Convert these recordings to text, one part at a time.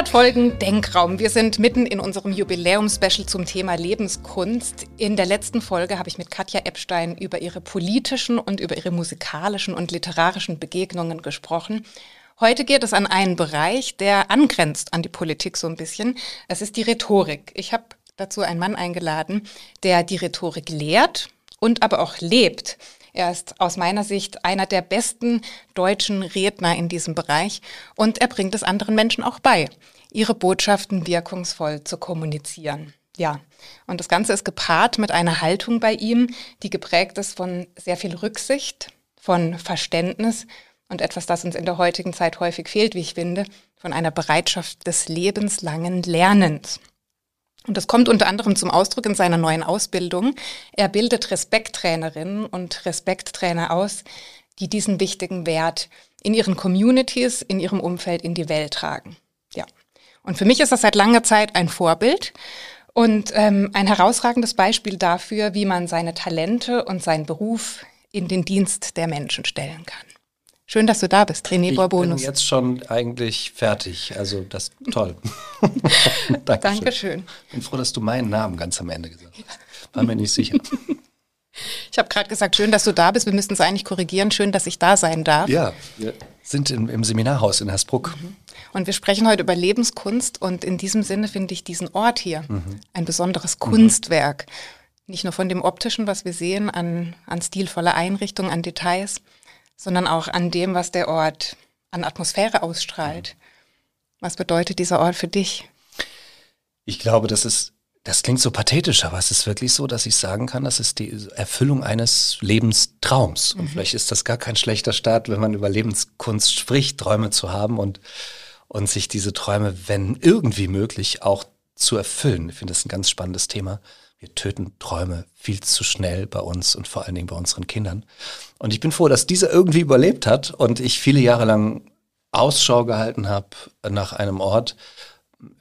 100 Folgen Denkraum. Wir sind mitten in unserem Jubiläumspecial zum Thema Lebenskunst. In der letzten Folge habe ich mit Katja Epstein über ihre politischen und über ihre musikalischen und literarischen Begegnungen gesprochen. Heute geht es an einen Bereich, der angrenzt an die Politik so ein bisschen. Es ist die Rhetorik. Ich habe dazu einen Mann eingeladen, der die Rhetorik lehrt und aber auch lebt. Er ist aus meiner Sicht einer der besten deutschen Redner in diesem Bereich und er bringt es anderen Menschen auch bei, ihre Botschaften wirkungsvoll zu kommunizieren. Ja, und das Ganze ist gepaart mit einer Haltung bei ihm, die geprägt ist von sehr viel Rücksicht, von Verständnis und etwas, das uns in der heutigen Zeit häufig fehlt, wie ich finde, von einer Bereitschaft des lebenslangen Lernens. Und das kommt unter anderem zum Ausdruck in seiner neuen Ausbildung. Er bildet Respekttrainerinnen und Respekttrainer aus, die diesen wichtigen Wert in ihren Communities, in ihrem Umfeld in die Welt tragen. Ja. Und für mich ist das seit langer Zeit ein Vorbild und ähm, ein herausragendes Beispiel dafür, wie man seine Talente und seinen Beruf in den Dienst der Menschen stellen kann. Schön, dass du da bist, René Borbonus. Ich bin jetzt schon eigentlich fertig. Also das toll. Dankeschön. Dankeschön. Bin froh, dass du meinen Namen ganz am Ende gesagt hast. War mir nicht sicher. Ich habe gerade gesagt, schön, dass du da bist. Wir müssten es eigentlich korrigieren. Schön, dass ich da sein darf. Ja, wir sind im, im Seminarhaus in Hersbruck. Mhm. Und wir sprechen heute über Lebenskunst. Und in diesem Sinne finde ich diesen Ort hier mhm. ein besonderes Kunstwerk. Nicht nur von dem optischen, was wir sehen, an, an stilvoller Einrichtung, an Details, sondern auch an dem, was der Ort an Atmosphäre ausstrahlt. Was bedeutet dieser Ort für dich? Ich glaube, das ist, das klingt so pathetisch, aber es ist wirklich so, dass ich sagen kann, das ist die Erfüllung eines Lebenstraums. Und mhm. vielleicht ist das gar kein schlechter Start, wenn man über Lebenskunst spricht, Träume zu haben und, und sich diese Träume, wenn irgendwie möglich, auch zu erfüllen. Ich finde das ein ganz spannendes Thema. Wir töten Träume viel zu schnell bei uns und vor allen Dingen bei unseren Kindern. Und ich bin froh, dass dieser irgendwie überlebt hat und ich viele Jahre lang Ausschau gehalten habe nach einem Ort,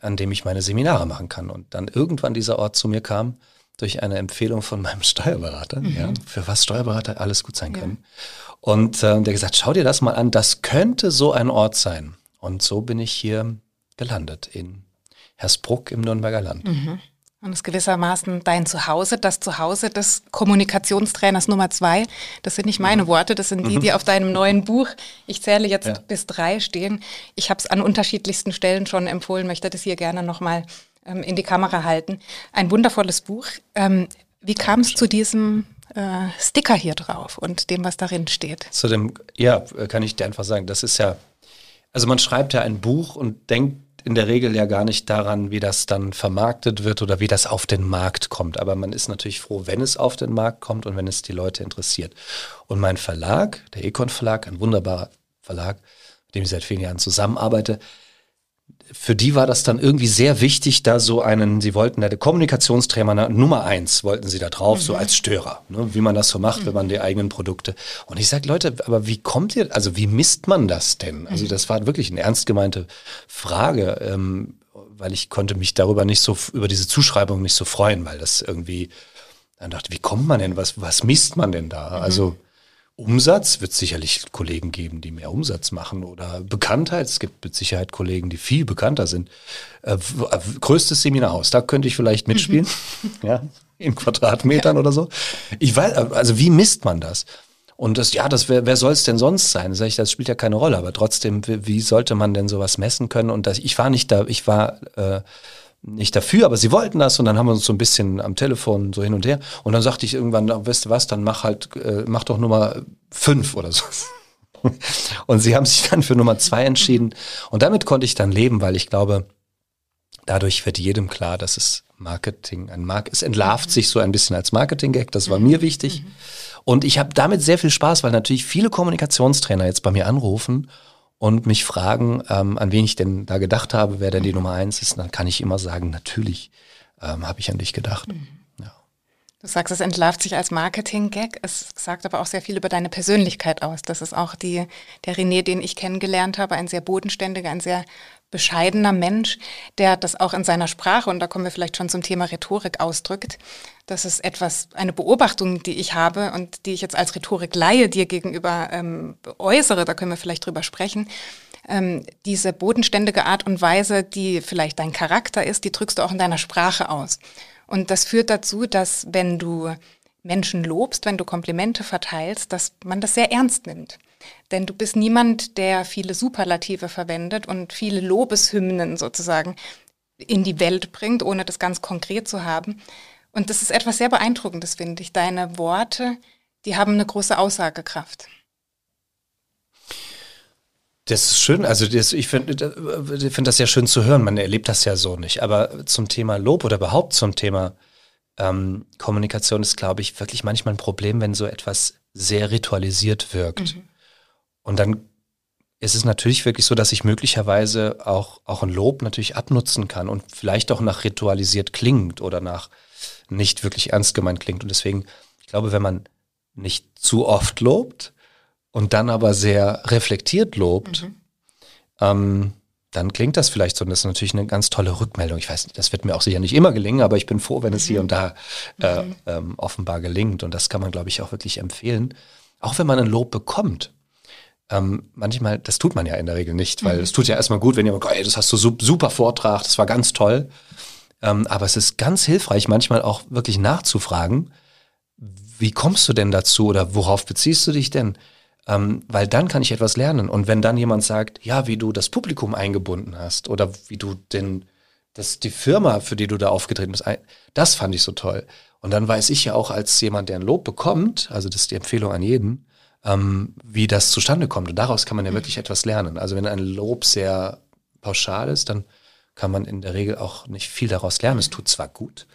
an dem ich meine Seminare machen kann. Und dann irgendwann dieser Ort zu mir kam durch eine Empfehlung von meinem Steuerberater, mhm. ja, für was Steuerberater alles gut sein können. Ja. Und äh, der gesagt, schau dir das mal an, das könnte so ein Ort sein. Und so bin ich hier gelandet in Hersbruck im Nürnberger Land. Mhm. Und es ist gewissermaßen dein Zuhause, das Zuhause des Kommunikationstrainers Nummer zwei. Das sind nicht meine mhm. Worte, das sind die, mhm. die auf deinem neuen Buch, ich zähle jetzt ja. bis drei stehen. Ich habe es an unterschiedlichsten Stellen schon empfohlen, möchte das hier gerne nochmal ähm, in die Kamera halten. Ein wundervolles Buch. Ähm, wie kam es zu diesem äh, Sticker hier drauf und dem, was darin steht? Zu dem, ja, kann ich dir einfach sagen, das ist ja, also man schreibt ja ein Buch und denkt, in der Regel ja gar nicht daran, wie das dann vermarktet wird oder wie das auf den Markt kommt. Aber man ist natürlich froh, wenn es auf den Markt kommt und wenn es die Leute interessiert. Und mein Verlag, der Econ Verlag, ein wunderbarer Verlag, mit dem ich seit vielen Jahren zusammenarbeite, für die war das dann irgendwie sehr wichtig, da so einen, sie wollten da der Kommunikationstrainer Nummer eins wollten sie da drauf, mhm. so als Störer, ne, wie man das so macht, mhm. wenn man die eigenen Produkte. Und ich sage, Leute, aber wie kommt ihr, also wie misst man das denn? Also mhm. das war wirklich eine ernst gemeinte Frage, ähm, weil ich konnte mich darüber nicht so, über diese Zuschreibung nicht so freuen, weil das irgendwie, dann dachte, wie kommt man denn, was, was misst man denn da? Mhm. Also Umsatz wird sicherlich Kollegen geben, die mehr Umsatz machen oder Bekanntheit. Es gibt mit Sicherheit Kollegen, die viel bekannter sind. Äh, äh größtes Seminarhaus, da könnte ich vielleicht mitspielen, mhm. ja, in Quadratmetern ja. oder so. Ich weiß, also wie misst man das? Und das, ja, das wer, wer soll es denn sonst sein? Sag ich, das spielt ja keine Rolle, aber trotzdem, wie, wie sollte man denn sowas messen können? Und das, ich war nicht da, ich war äh, nicht dafür, aber sie wollten das und dann haben wir uns so ein bisschen am Telefon so hin und her. Und dann sagte ich irgendwann, weißt du was, dann mach halt, äh, mach doch Nummer fünf oder so. und sie haben sich dann für Nummer zwei entschieden. Und damit konnte ich dann leben, weil ich glaube, dadurch wird jedem klar, dass es Marketing, ein Mark, es entlarvt sich so ein bisschen als Marketing-Gag, das war mir wichtig. Und ich habe damit sehr viel Spaß, weil natürlich viele Kommunikationstrainer jetzt bei mir anrufen und mich fragen, ähm, an wen ich denn da gedacht habe, wer denn die Nummer eins ist, dann kann ich immer sagen, natürlich ähm, habe ich an dich gedacht. Mhm. Ja. Du sagst, es entlarvt sich als Marketing-Gag. Es sagt aber auch sehr viel über deine Persönlichkeit aus. Das ist auch die, der René, den ich kennengelernt habe, ein sehr bodenständiger, ein sehr bescheidener Mensch, der das auch in seiner Sprache, und da kommen wir vielleicht schon zum Thema Rhetorik, ausdrückt. Das ist etwas, eine Beobachtung, die ich habe und die ich jetzt als Rhetorik Rhetorikleihe dir gegenüber ähm, äußere, da können wir vielleicht drüber sprechen. ähm, diese bodenständige Art und Weise, die vielleicht dein Charakter ist, die drückst du auch in deiner Sprache aus. Und das führt dazu, dass wenn du Menschen lobst, wenn du Komplimente verteilst, dass man das sehr ernst nimmt. Denn du bist niemand, der viele Superlative verwendet und viele Lobeshymnen sozusagen in die Welt bringt, ohne das ganz konkret zu haben. Und das ist etwas sehr Beeindruckendes, finde ich. Deine Worte, die haben eine große Aussagekraft. Das ist schön, also das, ich finde ich find das ja schön zu hören. Man erlebt das ja so nicht. Aber zum Thema Lob oder überhaupt zum Thema ähm, Kommunikation ist, glaube ich, wirklich manchmal ein Problem, wenn so etwas sehr ritualisiert wirkt. Mhm. Und dann ist es natürlich wirklich so, dass ich möglicherweise auch, auch ein Lob natürlich abnutzen kann und vielleicht auch nach ritualisiert klingt oder nach nicht wirklich ernst gemeint klingt. Und deswegen, ich glaube, wenn man nicht zu oft lobt und dann aber sehr reflektiert lobt, mhm. ähm, dann klingt das vielleicht so. Und das ist natürlich eine ganz tolle Rückmeldung. Ich weiß, das wird mir auch sicher nicht immer gelingen, aber ich bin froh, wenn es hier mhm. und da äh, mhm. ähm, offenbar gelingt. Und das kann man, glaube ich, auch wirklich empfehlen. Auch wenn man ein Lob bekommt. Ähm, manchmal, das tut man ja in der Regel nicht, weil mhm. es tut ja erstmal gut, wenn jemand, ey, das hast du super Vortrag, das war ganz toll. Ähm, aber es ist ganz hilfreich, manchmal auch wirklich nachzufragen, wie kommst du denn dazu oder worauf beziehst du dich denn? Ähm, weil dann kann ich etwas lernen. Und wenn dann jemand sagt, ja, wie du das Publikum eingebunden hast oder wie du den, das, die Firma, für die du da aufgetreten bist, das fand ich so toll. Und dann weiß ich ja auch als jemand, der ein Lob bekommt, also das ist die Empfehlung an jeden, ähm, wie das zustande kommt. Und daraus kann man ja wirklich etwas lernen. Also wenn ein Lob sehr pauschal ist, dann kann man in der Regel auch nicht viel daraus lernen. Es tut zwar gut,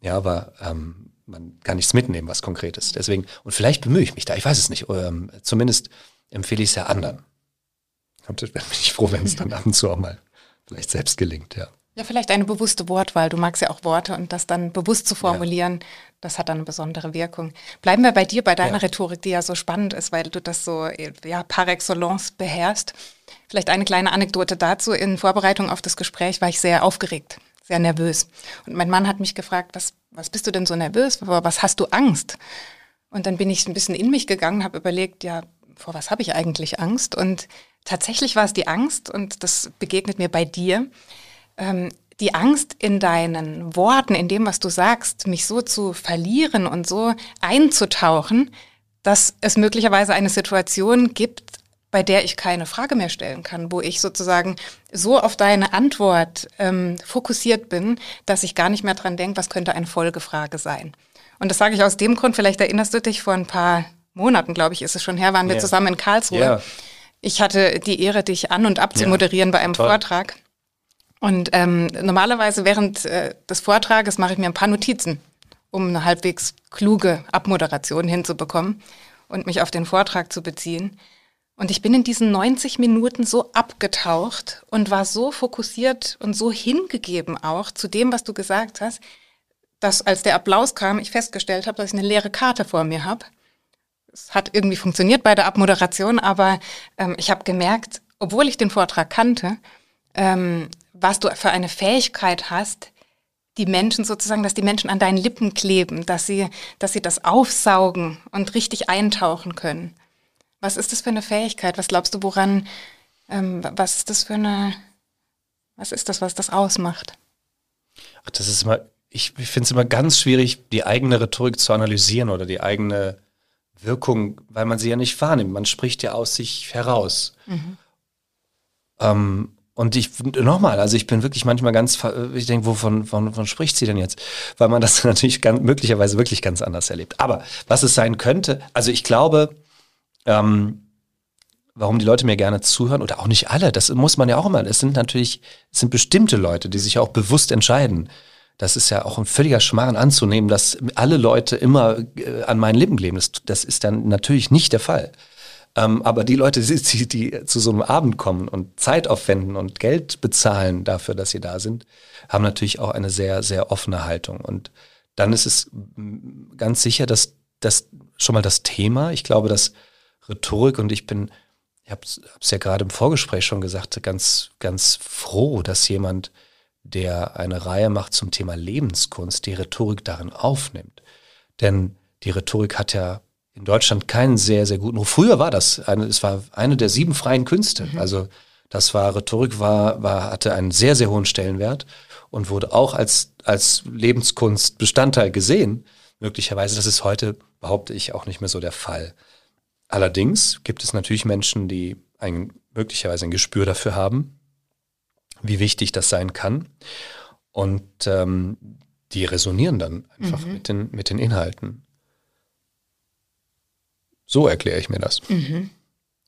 ja, aber ähm, man kann nichts mitnehmen, was konkret ist. Deswegen, und vielleicht bemühe ich mich da, ich weiß es nicht. Ähm, zumindest empfehle ich es ja anderen. Und bin ich froh, wenn es dann ab und zu auch mal vielleicht selbst gelingt, ja. Ja, vielleicht eine bewusste Wortwahl. Du magst ja auch Worte und das dann bewusst zu formulieren, ja. Das hat dann eine besondere Wirkung. Bleiben wir bei dir, bei deiner ja. Rhetorik, die ja so spannend ist, weil du das so ja, par excellence beherrschst. Vielleicht eine kleine Anekdote dazu. In Vorbereitung auf das Gespräch war ich sehr aufgeregt, sehr nervös. Und mein Mann hat mich gefragt, was, was bist du denn so nervös? Was hast du Angst? Und dann bin ich ein bisschen in mich gegangen, habe überlegt, ja, vor was habe ich eigentlich Angst? Und tatsächlich war es die Angst, und das begegnet mir bei dir, ähm, die Angst in deinen Worten, in dem, was du sagst, mich so zu verlieren und so einzutauchen, dass es möglicherweise eine Situation gibt, bei der ich keine Frage mehr stellen kann, wo ich sozusagen so auf deine Antwort ähm, fokussiert bin, dass ich gar nicht mehr dran denke, was könnte eine Folgefrage sein. Und das sage ich aus dem Grund, vielleicht erinnerst du dich, vor ein paar Monaten, glaube ich, ist es schon her, waren wir yeah. zusammen in Karlsruhe. Yeah. Ich hatte die Ehre, dich an und abzumoderieren yeah. bei einem Toll. Vortrag. Und ähm, normalerweise während äh, des Vortrages mache ich mir ein paar Notizen, um eine halbwegs kluge Abmoderation hinzubekommen und mich auf den Vortrag zu beziehen. Und ich bin in diesen 90 Minuten so abgetaucht und war so fokussiert und so hingegeben auch zu dem, was du gesagt hast, dass als der Applaus kam, ich festgestellt habe, dass ich eine leere Karte vor mir habe. Es hat irgendwie funktioniert bei der Abmoderation, aber ähm, ich habe gemerkt, obwohl ich den Vortrag kannte, ähm, was du für eine Fähigkeit hast, die Menschen sozusagen, dass die Menschen an deinen Lippen kleben, dass sie, dass sie das aufsaugen und richtig eintauchen können. Was ist das für eine Fähigkeit? Was glaubst du, woran, ähm, was ist das für eine, was ist das, was das ausmacht? Ach, das ist immer, ich, ich finde es immer ganz schwierig, die eigene Rhetorik zu analysieren oder die eigene Wirkung, weil man sie ja nicht wahrnimmt. Man spricht ja aus sich heraus. Mhm. Ähm, und ich, nochmal, also ich bin wirklich manchmal ganz, ich denke, wovon, von, wovon spricht sie denn jetzt? Weil man das natürlich ganz, möglicherweise wirklich ganz anders erlebt. Aber was es sein könnte, also ich glaube, ähm, warum die Leute mir gerne zuhören, oder auch nicht alle, das muss man ja auch immer, es sind natürlich, es sind bestimmte Leute, die sich auch bewusst entscheiden. Das ist ja auch ein völliger Schmarrn anzunehmen, dass alle Leute immer äh, an meinen Lippen kleben. Das, das ist dann natürlich nicht der Fall. Ähm, aber die Leute, die, die zu so einem Abend kommen und Zeit aufwenden und Geld bezahlen dafür, dass sie da sind, haben natürlich auch eine sehr, sehr offene Haltung. Und dann ist es ganz sicher, dass das schon mal das Thema, ich glaube, dass Rhetorik und ich bin, ich habe es ja gerade im Vorgespräch schon gesagt, ganz, ganz froh, dass jemand, der eine Reihe macht zum Thema Lebenskunst, die Rhetorik darin aufnimmt. Denn die Rhetorik hat ja in Deutschland keinen sehr, sehr guten Ruf. Früher war das, eine, es war eine der sieben freien Künste. Mhm. Also Das war, Rhetorik war, war, hatte einen sehr, sehr hohen Stellenwert und wurde auch als, als Lebenskunstbestandteil gesehen. Möglicherweise, das ist heute, behaupte ich, auch nicht mehr so der Fall. Allerdings gibt es natürlich Menschen, die ein, möglicherweise ein Gespür dafür haben, wie wichtig das sein kann. Und ähm, die resonieren dann einfach mhm. mit, den, mit den Inhalten. So erkläre ich mir das. Mhm.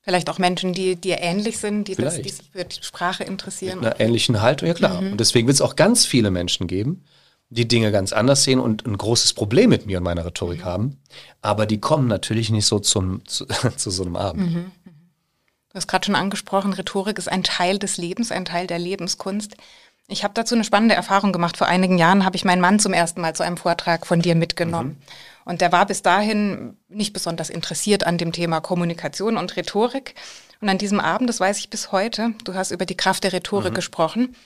Vielleicht auch Menschen, die dir ähnlich sind, die, das, die sich für die Sprache interessieren. Mit einer ähnlichen Haltung, ja klar. Mhm. Und deswegen wird es auch ganz viele Menschen geben, die Dinge ganz anders sehen und ein großes Problem mit mir und meiner Rhetorik mhm. haben. Aber die kommen natürlich nicht so zum, zu, zu so einem Abend. Mhm. mhm. Du hast gerade schon angesprochen, Rhetorik ist ein Teil des Lebens, ein Teil der Lebenskunst. Ich habe dazu eine spannende Erfahrung gemacht. Vor einigen Jahren habe ich meinen Mann zum ersten Mal zu einem Vortrag von dir mitgenommen. Mhm. Und der war bis dahin nicht besonders interessiert an dem Thema Kommunikation und Rhetorik. Und an diesem Abend, das weiß ich bis heute, du hast über die Kraft der Rhetorik mhm. gesprochen,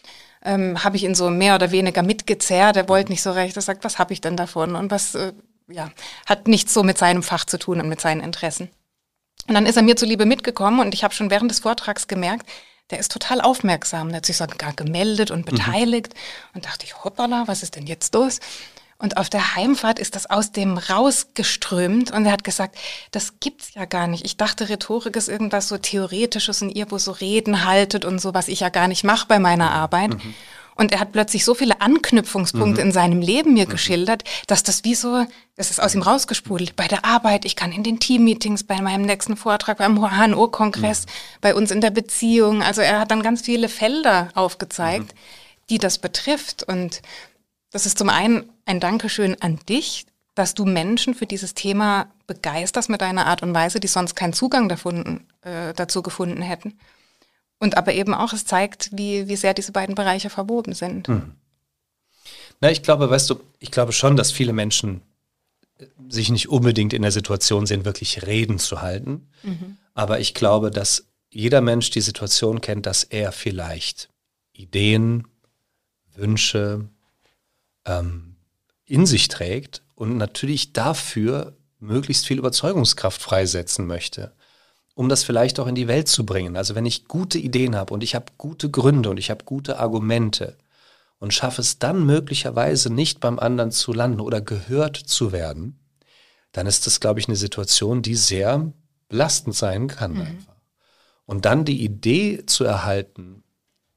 ähm, habe ich ihn so mehr oder weniger mitgezerrt. Er wollte nicht so recht. Er sagt, was habe ich denn davon? Und was, äh, ja, hat nichts so mit seinem Fach zu tun und mit seinen Interessen. Und dann ist er mir zuliebe mitgekommen und ich habe schon während des Vortrags gemerkt, der ist total aufmerksam. Der hat sich sogar gemeldet und mhm. beteiligt. Mhm. Und dachte ich, hoppala, was ist denn jetzt los? Und auf der Heimfahrt ist das aus dem rausgeströmt und er hat gesagt, das gibt's ja gar nicht. Ich dachte, Rhetorik ist irgendwas so Theoretisches und ihr, wo so Reden haltet und so, was ich ja gar nicht mache bei meiner Arbeit. Mhm. Und er hat plötzlich so viele Anknüpfungspunkte mhm. in seinem Leben mir mhm. geschildert, dass das wie so, das ist aus ihm rausgespult. Bei der Arbeit, ich kann in den Teammeetings, bei meinem nächsten Vortrag, beim HNO-Kongress, mhm. bei uns in der Beziehung. Also er hat dann ganz viele Felder aufgezeigt, mhm. die das betrifft. Und das ist zum einen ein Dankeschön an dich, dass du Menschen für dieses Thema begeisterst mit deiner Art und Weise, die sonst keinen Zugang davon, äh, dazu gefunden hätten. Und aber eben auch, es zeigt, wie, wie sehr diese beiden Bereiche verwoben sind. Hm. Na, ich glaube, weißt du, ich glaube schon, dass viele Menschen äh, sich nicht unbedingt in der Situation sehen, wirklich Reden zu halten. Mhm. Aber ich glaube, dass jeder Mensch die Situation kennt, dass er vielleicht Ideen, Wünsche ähm, in sich trägt und natürlich dafür möglichst viel Überzeugungskraft freisetzen möchte um das vielleicht auch in die Welt zu bringen. Also wenn ich gute Ideen habe und ich habe gute Gründe und ich habe gute Argumente und schaffe es dann möglicherweise nicht beim anderen zu landen oder gehört zu werden, dann ist das, glaube ich, eine Situation, die sehr belastend sein kann. Mhm. Einfach. Und dann die Idee zu erhalten,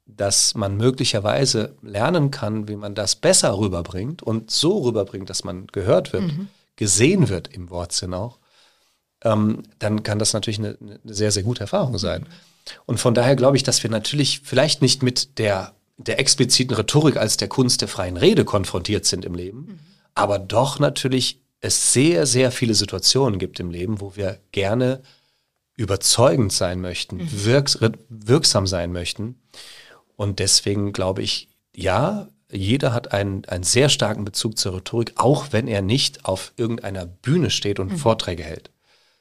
dass man möglicherweise lernen kann, wie man das besser rüberbringt und so rüberbringt, dass man gehört wird, mhm. gesehen wird im Wortsinn auch, ähm, dann kann das natürlich eine, eine, sehr, sehr gute Erfahrung sein. Und von daher glaube ich, dass wir natürlich vielleicht nicht mit der, der expliziten Rhetorik als der Kunst der freien Rede konfrontiert sind im Leben, mhm. aber doch natürlich es sehr, sehr viele Situationen gibt im Leben, wo wir gerne überzeugend sein möchten, mhm. wirks wirksam sein möchten. Und deswegen glaube ich, ja, jeder hat einen, einen sehr starken Bezug zur Rhetorik, auch wenn er nicht auf irgendeiner Bühne steht und mhm. Vorträge hält.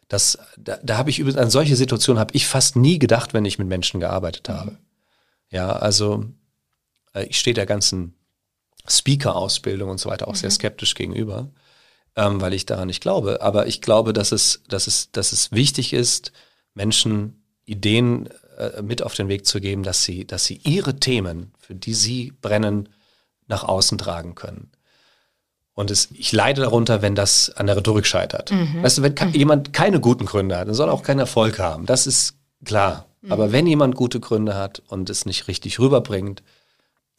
Das, da, da habe ich übrigens an solche Situationen habe ich fast nie gedacht, wenn ich mit Menschen gearbeitet habe. Mhm. Ja, also äh, ich stehe der ganzen Speaker-Ausbildung und so weiter auch mhm. sehr skeptisch gegenüber, ähm, weil ich daran nicht glaube. Aber ich glaube, dass es, dass es, dass es wichtig ist, Menschen Ideen äh, mit auf den Weg zu geben, dass sie, dass sie ihre Themen, für die sie brennen, nach außen tragen können. Und es, ich leide darunter, wenn das an der Rhetorik scheitert. Mhm. Weißt du, wenn mhm. jemand keine guten Gründe hat, dann soll er auch keinen Erfolg haben. Das ist klar. Mhm. Aber wenn jemand gute Gründe hat und es nicht richtig rüberbringt,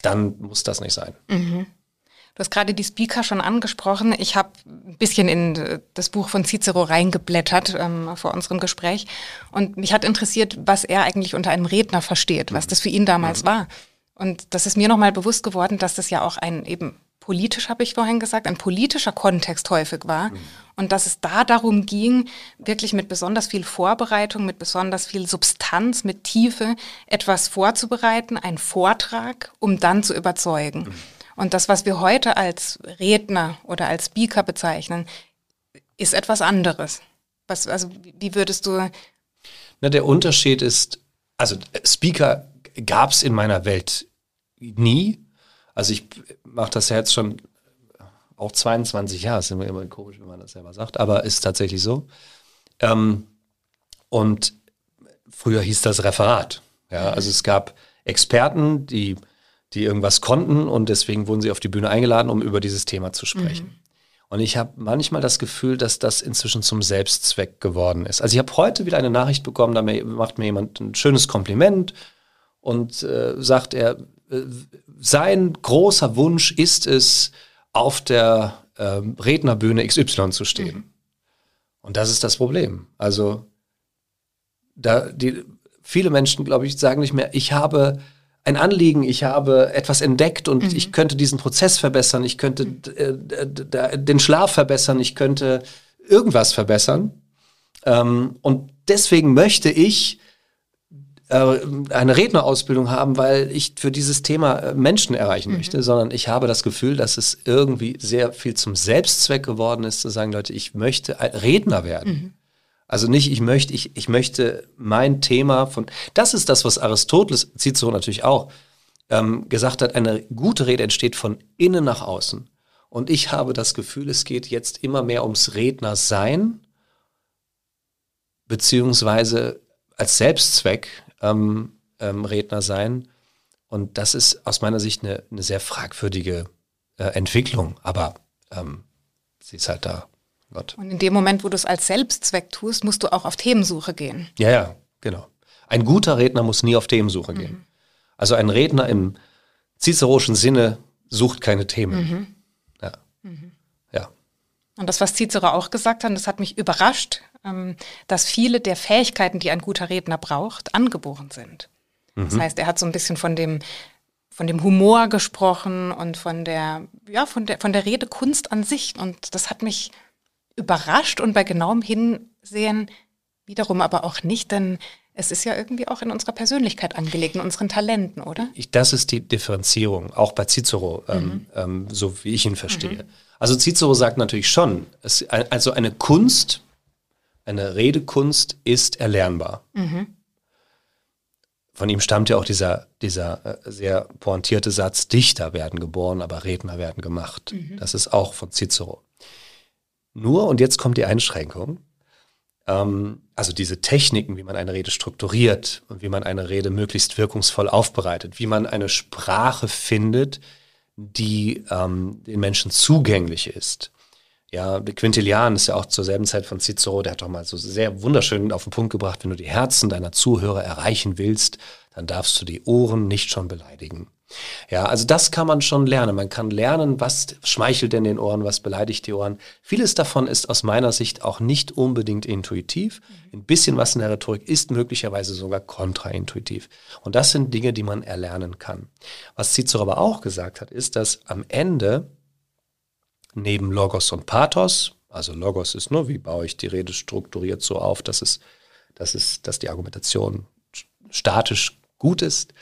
dann muss das nicht sein. Mhm. Du hast gerade die Speaker schon angesprochen. Ich habe ein bisschen in äh, das Buch von Cicero reingeblättert ähm, vor unserem Gespräch. Und mich hat interessiert, was er eigentlich unter einem Redner versteht, was das für ihn damals mhm. war. Und das ist mir nochmal bewusst geworden, dass das ja auch ein eben politisch, habe ich vorhin gesagt, ein politischer Kontext häufig war. Mhm. Und dass es da darum ging, wirklich mit besonders viel Vorbereitung, mit besonders viel Substanz, mit Tiefe etwas vorzubereiten, ein Vortrag, um dann zu überzeugen. Mhm. Und das, was wir heute als Redner oder als Speaker bezeichnen, ist etwas anderes. Was, also, wie würdest du. Na, der Unterschied ist, also Speaker gab es in meiner Welt nie. Also ich mache das ja jetzt schon auch 22 Jahre, ist immer, komisch, wenn man das selber sagt, aber ist tatsächlich so. Ähm, und früher hieß das Referat. Ja, also es gab Experten, die, die irgendwas konnten und deswegen wurden sie auf die Bühne eingeladen, um über dieses Thema zu sprechen. Mhm. Und ich habe manchmal das Gefühl, dass das inzwischen zum Selbstzweck geworden ist. Also ich habe heute wieder eine Nachricht bekommen, da macht mir jemand ein schönes Kompliment und äh, sagt er, äh, sein großer Wunsch ist es, auf der äh, Rednerbühne XY zu stehen. Mhm. Und das ist das Problem. Also da die viele Menschen, glaube ich, sagen nicht mehr, ich habe ein Anliegen, ich habe etwas entdeckt und mhm. ich könnte diesen Prozess verbessern, ich könnte äh, den Schlaf verbessern, ich könnte irgendwas verbessern. Ähm, und deswegen möchte ich äh, eine Rednerausbildung haben, weil ich für dieses Thema äh, Menschen erreichen mhm. möchte, sondern ich habe das Gefühl, dass es irgendwie sehr viel zum Selbstzweck geworden ist, zu sagen, Leute, ich möchte Redner werden. Mhm. Also nicht, ich möchte, ich, ich möchte mein Thema von, das ist das, was Aristoteles, Cicero natürlich auch, ähm, gesagt hat, eine gute Rede entsteht von innen nach außen. Und ich habe das Gefühl, es geht jetzt immer mehr ums Rednersein, beziehungsweise als Selbstzweck ähm, ähm, Redner sein. Und das ist aus meiner Sicht eine, eine sehr fragwürdige äh, Entwicklung, aber ähm, sie ist halt da. Gott. Und in dem Moment, wo du es als Selbstzweck tust, musst du auch auf Themensuche gehen. Ja, ja, genau. Ein guter Redner muss nie auf Themensuche mhm. gehen. Also ein Redner im ciceroschen Sinne sucht keine Themen. Mhm. Ja. Mhm. ja. Und das, was Cicero auch gesagt hat, das hat mich überrascht, ähm, dass viele der Fähigkeiten, die ein guter Redner braucht, angeboren sind. Das mhm. heißt, er hat so ein bisschen von dem von dem Humor gesprochen und von der ja von der von der Redekunst an sich und das hat mich überrascht und bei genauem Hinsehen wiederum aber auch nicht, denn es ist ja irgendwie auch in unserer Persönlichkeit angelegt, in unseren Talenten, oder? Ich, das ist die Differenzierung, auch bei Cicero, ähm, mhm. ähm, so wie ich ihn verstehe. Mhm. Also Cicero sagt natürlich schon, es, also eine Kunst, eine Redekunst ist erlernbar. Mhm. Von ihm stammt ja auch dieser, dieser äh, sehr pointierte Satz, Dichter werden geboren, aber Redner werden gemacht. Mhm. Das ist auch von Cicero. Nur, und jetzt kommt die Einschränkung, ähm, also diese Techniken, wie man eine Rede strukturiert und wie man eine Rede möglichst wirkungsvoll aufbereitet, wie man eine Sprache findet, die ähm, den Menschen zugänglich ist. Ja, Quintilian ist ja auch zur selben Zeit von Cicero, der hat doch mal so sehr wunderschön auf den Punkt gebracht, wenn du die Herzen deiner Zuhörer erreichen willst, dann darfst du die Ohren nicht schon beleidigen. Ja, also das kann man schon lernen. Man kann lernen, was schmeichelt denn den Ohren, was beleidigt die Ohren. Vieles davon ist aus meiner Sicht auch nicht unbedingt intuitiv. Ein bisschen was in der Rhetorik ist möglicherweise sogar kontraintuitiv. Und das sind Dinge, die man erlernen kann. Was Cicero aber auch gesagt hat, ist, dass am Ende neben Logos und Pathos, also Logos ist nur, wie baue ich die Rede strukturiert so auf, dass es, dass es, dass die Argumentation statisch gut ist.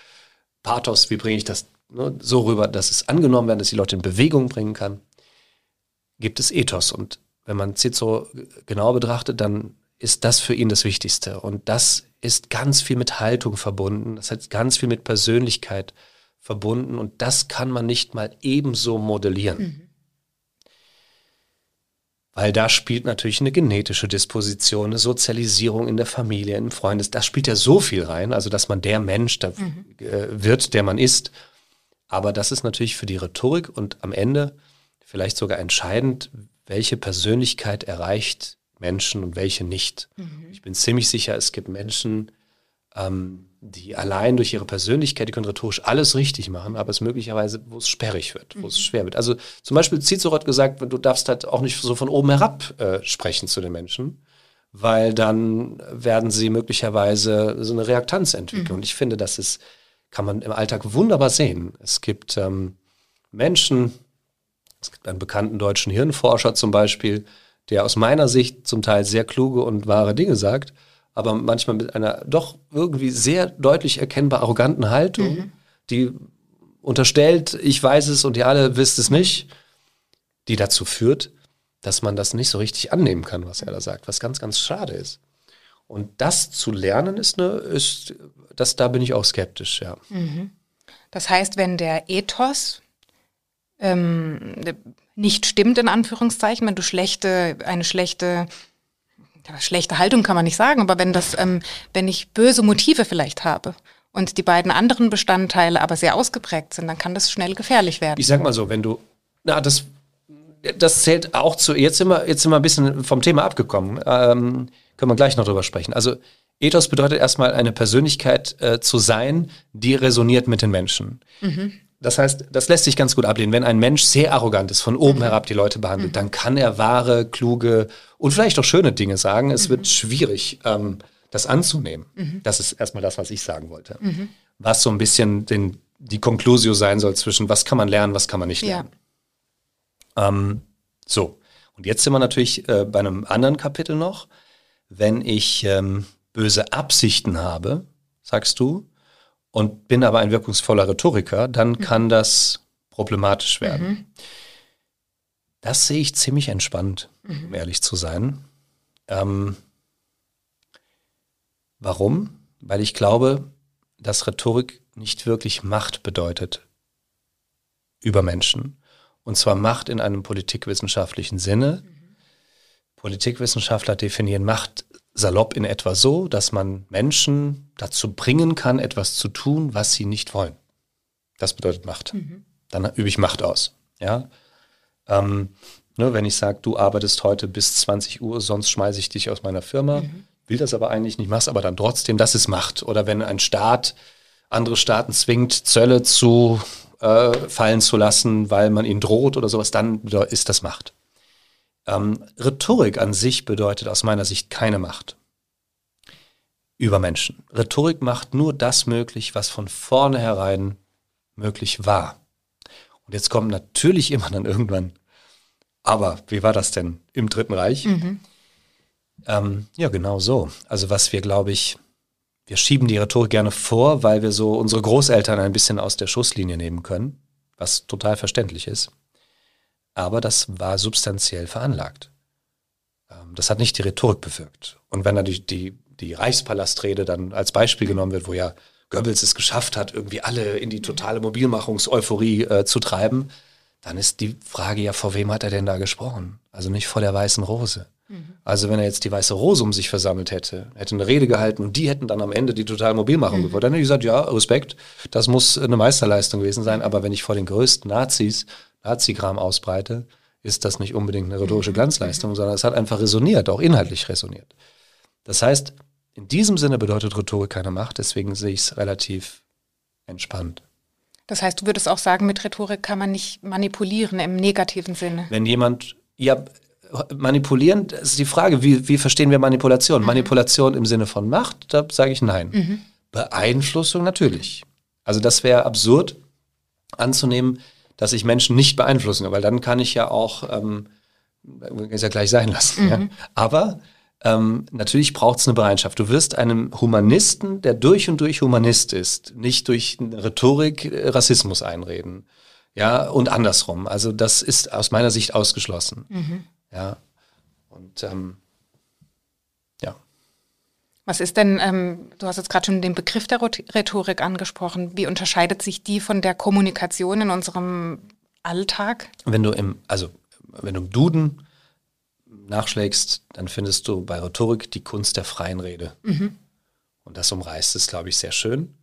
Pathos, wie bringe ich das ne, so rüber, dass es angenommen werden, dass die Leute in Bewegung bringen kann, gibt es Ethos. Und wenn man Cicero genau betrachtet, dann ist das für ihn das Wichtigste. Und das ist ganz viel mit Haltung verbunden. Das hat ganz viel mit Persönlichkeit verbunden. Und das kann man nicht mal ebenso modellieren. Mhm. Weil da spielt natürlich eine genetische Disposition, eine Sozialisierung in der Familie, im Freundes, das spielt ja so viel rein, also dass man der Mensch da, mhm. äh, wird, der man ist. Aber das ist natürlich für die Rhetorik und am Ende vielleicht sogar entscheidend, welche Persönlichkeit erreicht Menschen und welche nicht. Mhm. Ich bin ziemlich sicher, es gibt Menschen, ähm, die allein durch ihre Persönlichkeit, die können rhetorisch alles richtig machen, aber es möglicherweise, wo es sperrig wird, wo mhm. es schwer wird. Also zum Beispiel Cicero hat gesagt, du darfst halt auch nicht so von oben herab äh, sprechen zu den Menschen, weil dann werden sie möglicherweise so eine Reaktanz entwickeln. Mhm. Und ich finde, das ist, kann man im Alltag wunderbar sehen. Es gibt ähm, Menschen, es gibt einen bekannten deutschen Hirnforscher zum Beispiel, der aus meiner Sicht zum Teil sehr kluge und wahre Dinge sagt, aber manchmal mit einer doch irgendwie sehr deutlich erkennbar arroganten Haltung, mhm. die unterstellt, ich weiß es und ihr alle wisst es nicht, die dazu führt, dass man das nicht so richtig annehmen kann, was er da sagt, was ganz, ganz schade ist. Und das zu lernen ist eine, ist, das, da bin ich auch skeptisch, ja. Mhm. Das heißt, wenn der Ethos ähm, nicht stimmt, in Anführungszeichen, wenn du schlechte, eine schlechte schlechte Haltung kann man nicht sagen, aber wenn das, ähm, wenn ich böse Motive vielleicht habe und die beiden anderen Bestandteile aber sehr ausgeprägt sind, dann kann das schnell gefährlich werden. Ich sag mal so, wenn du, na, das, das zählt auch zu, jetzt sind wir, jetzt sind wir ein bisschen vom Thema abgekommen, ähm, können wir gleich noch drüber sprechen. Also Ethos bedeutet erstmal eine Persönlichkeit äh, zu sein, die resoniert mit den Menschen. Mhm. Das heißt, das lässt sich ganz gut ablehnen. Wenn ein Mensch sehr arrogant ist, von oben mhm. herab die Leute behandelt, mhm. dann kann er wahre, kluge und vielleicht auch schöne Dinge sagen. Es wird mhm. schwierig, ähm, das anzunehmen. Mhm. Das ist erstmal das, was ich sagen wollte. Mhm. Was so ein bisschen den, die Conclusio sein soll zwischen, was kann man lernen, was kann man nicht lernen. Ja. Ähm, so, und jetzt sind wir natürlich äh, bei einem anderen Kapitel noch. Wenn ich ähm, böse Absichten habe, sagst du, und bin aber ein wirkungsvoller Rhetoriker, dann mhm. kann das problematisch werden. Mhm. Das sehe ich ziemlich entspannt, um ehrlich zu sein. Ähm, Warum? Weil ich glaube, dass Rhetorik nicht wirklich Macht bedeutet über Menschen. Und zwar Macht in einem politikwissenschaftlichen Sinne. Mhm. Politikwissenschaftler definieren Macht salopp in etwa so, dass man Menschen dazu bringen kann, etwas zu tun, was sie nicht wollen. Das bedeutet Macht. Mhm. Dann übe ich Macht aus. Ja? Ähm, ne, wenn ich sage, du arbeitest heute bis 20 Uhr, sonst schmeiße ich dich aus meiner Firma, mhm will das aber eigentlich nicht, machst aber dann trotzdem, das ist Macht. Oder wenn ein Staat andere Staaten zwingt, Zölle zu äh, fallen zu lassen, weil man ihnen droht oder sowas, dann ist das Macht. Ähm, Rhetorik an sich bedeutet aus meiner Sicht keine Macht über Menschen. Rhetorik macht nur das möglich, was von vornherein möglich war. Und jetzt kommt natürlich immer dann irgendwann, aber wie war das denn im Dritten Reich? Mhm. Ähm, ja, genau so. Also was wir, glaube ich, wir schieben die Rhetorik gerne vor, weil wir so unsere Großeltern ein bisschen aus der Schusslinie nehmen können, was total verständlich ist. Aber das war substanziell veranlagt. Ähm, das hat nicht die Rhetorik bewirkt. Und wenn dann die, die, die Reichspalastrede dann als Beispiel genommen wird, wo ja Goebbels es geschafft hat, irgendwie alle in die totale Mobilmachungseuphorie äh, zu treiben, dann ist die Frage ja, vor wem hat er denn da gesprochen? Also nicht vor der weißen Rose. Also wenn er jetzt die Weiße Rose um sich versammelt hätte, hätte eine Rede gehalten und die hätten dann am Ende die totale Mobilmachung mhm. gewollt, dann hätte ich gesagt, ja, Respekt, das muss eine Meisterleistung gewesen sein, aber wenn ich vor den größten Nazis Nazi-Kram ausbreite, ist das nicht unbedingt eine rhetorische mhm. Glanzleistung, sondern es hat einfach resoniert, auch inhaltlich resoniert. Das heißt, in diesem Sinne bedeutet Rhetorik keine Macht, deswegen sehe ich es relativ entspannt. Das heißt, du würdest auch sagen, mit Rhetorik kann man nicht manipulieren im negativen Sinne. Wenn jemand, ja, manipulieren, das ist die Frage, wie, wie verstehen wir Manipulation? Mhm. Manipulation im Sinne von Macht, da sage ich nein. Mhm. Beeinflussung natürlich. Also das wäre absurd anzunehmen, dass ich Menschen nicht beeinflussen kann, weil dann kann ich ja auch, ähm, ist ja gleich sein lassen. Mhm. Ja. Aber ähm, natürlich braucht es eine Bereitschaft. Du wirst einem Humanisten, der durch und durch Humanist ist, nicht durch Rhetorik äh, Rassismus einreden. Ja, und andersrum. Also das ist aus meiner Sicht ausgeschlossen. Mhm. Ja. Und ähm. Was ist denn, ähm, du hast jetzt gerade schon den Begriff der Rhetorik angesprochen. Wie unterscheidet sich die von der Kommunikation in unserem Alltag? Wenn du im, also wenn du im Duden nachschlägst, dann findest du bei Rhetorik die Kunst der freien Rede. Mhm. Und das umreißt es, glaube ich, sehr schön.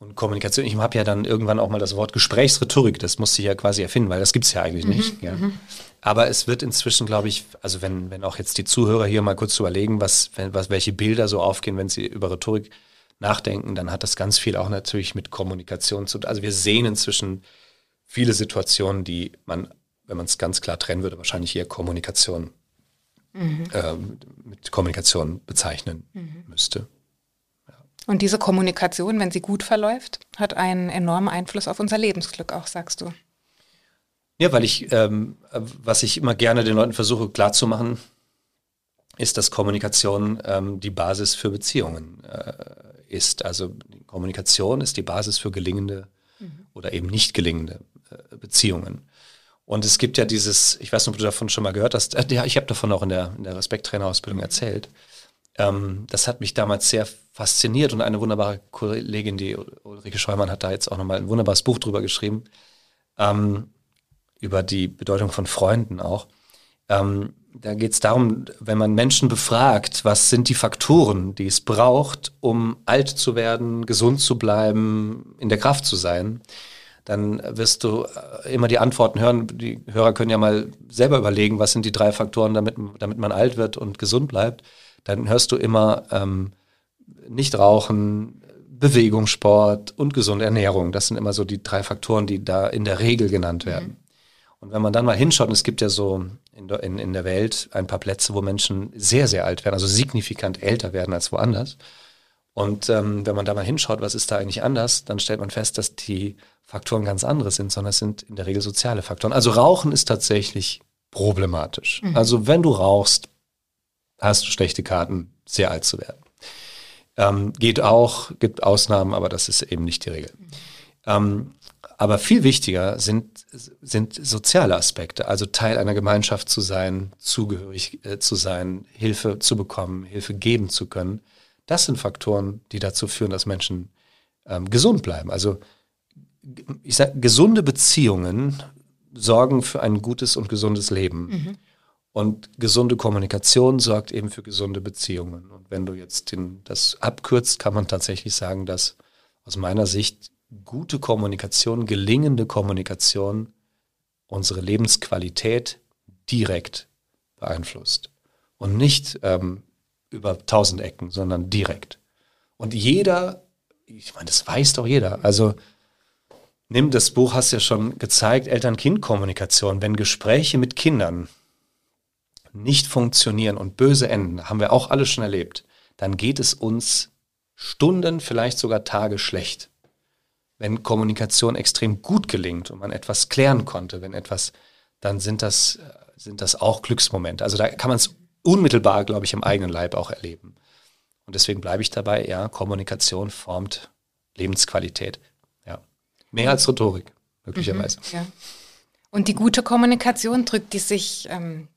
Und Kommunikation, ich habe ja dann irgendwann auch mal das Wort Gesprächsrhetorik, das musste ich ja quasi erfinden, weil das gibt es ja eigentlich mhm, nicht. Ja. Mhm. Aber es wird inzwischen, glaube ich, also wenn, wenn auch jetzt die Zuhörer hier mal kurz überlegen, was, was, welche Bilder so aufgehen, wenn sie über Rhetorik nachdenken, dann hat das ganz viel auch natürlich mit Kommunikation zu tun. Also wir sehen inzwischen viele Situationen, die man, wenn man es ganz klar trennen würde, wahrscheinlich eher Kommunikation mhm. äh, mit Kommunikation bezeichnen mhm. müsste. Und diese Kommunikation, wenn sie gut verläuft, hat einen enormen Einfluss auf unser Lebensglück auch, sagst du. Ja, weil ich, ähm, was ich immer gerne den Leuten versuche klarzumachen, ist, dass Kommunikation ähm, die Basis für Beziehungen äh, ist. Also Kommunikation ist die Basis für gelingende mhm. oder eben nicht gelingende äh, Beziehungen. Und es gibt ja dieses, ich weiß nicht, ob du davon schon mal gehört hast, äh, ja, ich habe davon auch in der, in der Respekttrainerausbildung mhm. erzählt. Ähm, das hat mich damals sehr fasziniert und eine wunderbare Kollegin, die Ulrike Scheumann, hat da jetzt auch nochmal ein wunderbares Buch drüber geschrieben, ähm, über die Bedeutung von Freunden auch. Ähm, da geht es darum, wenn man Menschen befragt, was sind die Faktoren, die es braucht, um alt zu werden, gesund zu bleiben, in der Kraft zu sein, dann wirst du äh, immer die Antworten hören. Die Hörer können ja mal selber überlegen, was sind die drei Faktoren, damit, damit man alt wird und gesund bleibt. Dann hörst du immer ähm, nicht rauchen, Bewegung, Sport und gesunde Ernährung. Das sind immer so die drei Faktoren, die da in der Regel genannt werden. Mhm. Und wenn man dann mal hinschaut, und es gibt ja so in, in, in der Welt ein paar Plätze, wo Menschen sehr, sehr alt werden, also signifikant älter werden als woanders. Und ähm, wenn man da mal hinschaut, was ist da eigentlich anders, dann stellt man fest, dass die Faktoren ganz andere sind, sondern es sind in der Regel soziale Faktoren. Also Rauchen ist tatsächlich problematisch. Mhm. Also wenn du rauchst, hast du schlechte Karten, sehr alt zu werden. Ähm, geht auch, gibt Ausnahmen, aber das ist eben nicht die Regel. Ähm, aber viel wichtiger sind, sind soziale Aspekte, also Teil einer Gemeinschaft zu sein, zugehörig äh, zu sein, Hilfe zu bekommen, Hilfe geben zu können. Das sind Faktoren, die dazu führen, dass Menschen ähm, gesund bleiben. Also ich sage, gesunde Beziehungen sorgen für ein gutes und gesundes Leben. Mhm. Und gesunde Kommunikation sorgt eben für gesunde Beziehungen. Und wenn du jetzt den, das abkürzt, kann man tatsächlich sagen, dass aus meiner Sicht gute Kommunikation, gelingende Kommunikation unsere Lebensqualität direkt beeinflusst. Und nicht ähm, über tausend Ecken, sondern direkt. Und jeder, ich meine, das weiß doch jeder. Also nimm das Buch, hast ja schon gezeigt, Eltern-Kind-Kommunikation. Wenn Gespräche mit Kindern nicht funktionieren und böse enden, haben wir auch alle schon erlebt, dann geht es uns Stunden, vielleicht sogar Tage schlecht wenn Kommunikation extrem gut gelingt und man etwas klären konnte, wenn etwas, dann sind das, sind das auch Glücksmomente. Also da kann man es unmittelbar, glaube ich, im eigenen Leib auch erleben. Und deswegen bleibe ich dabei, ja, Kommunikation formt Lebensqualität. Ja. Mehr als Rhetorik, möglicherweise. Mhm, ja. Und die gute Kommunikation drückt die sich ähm,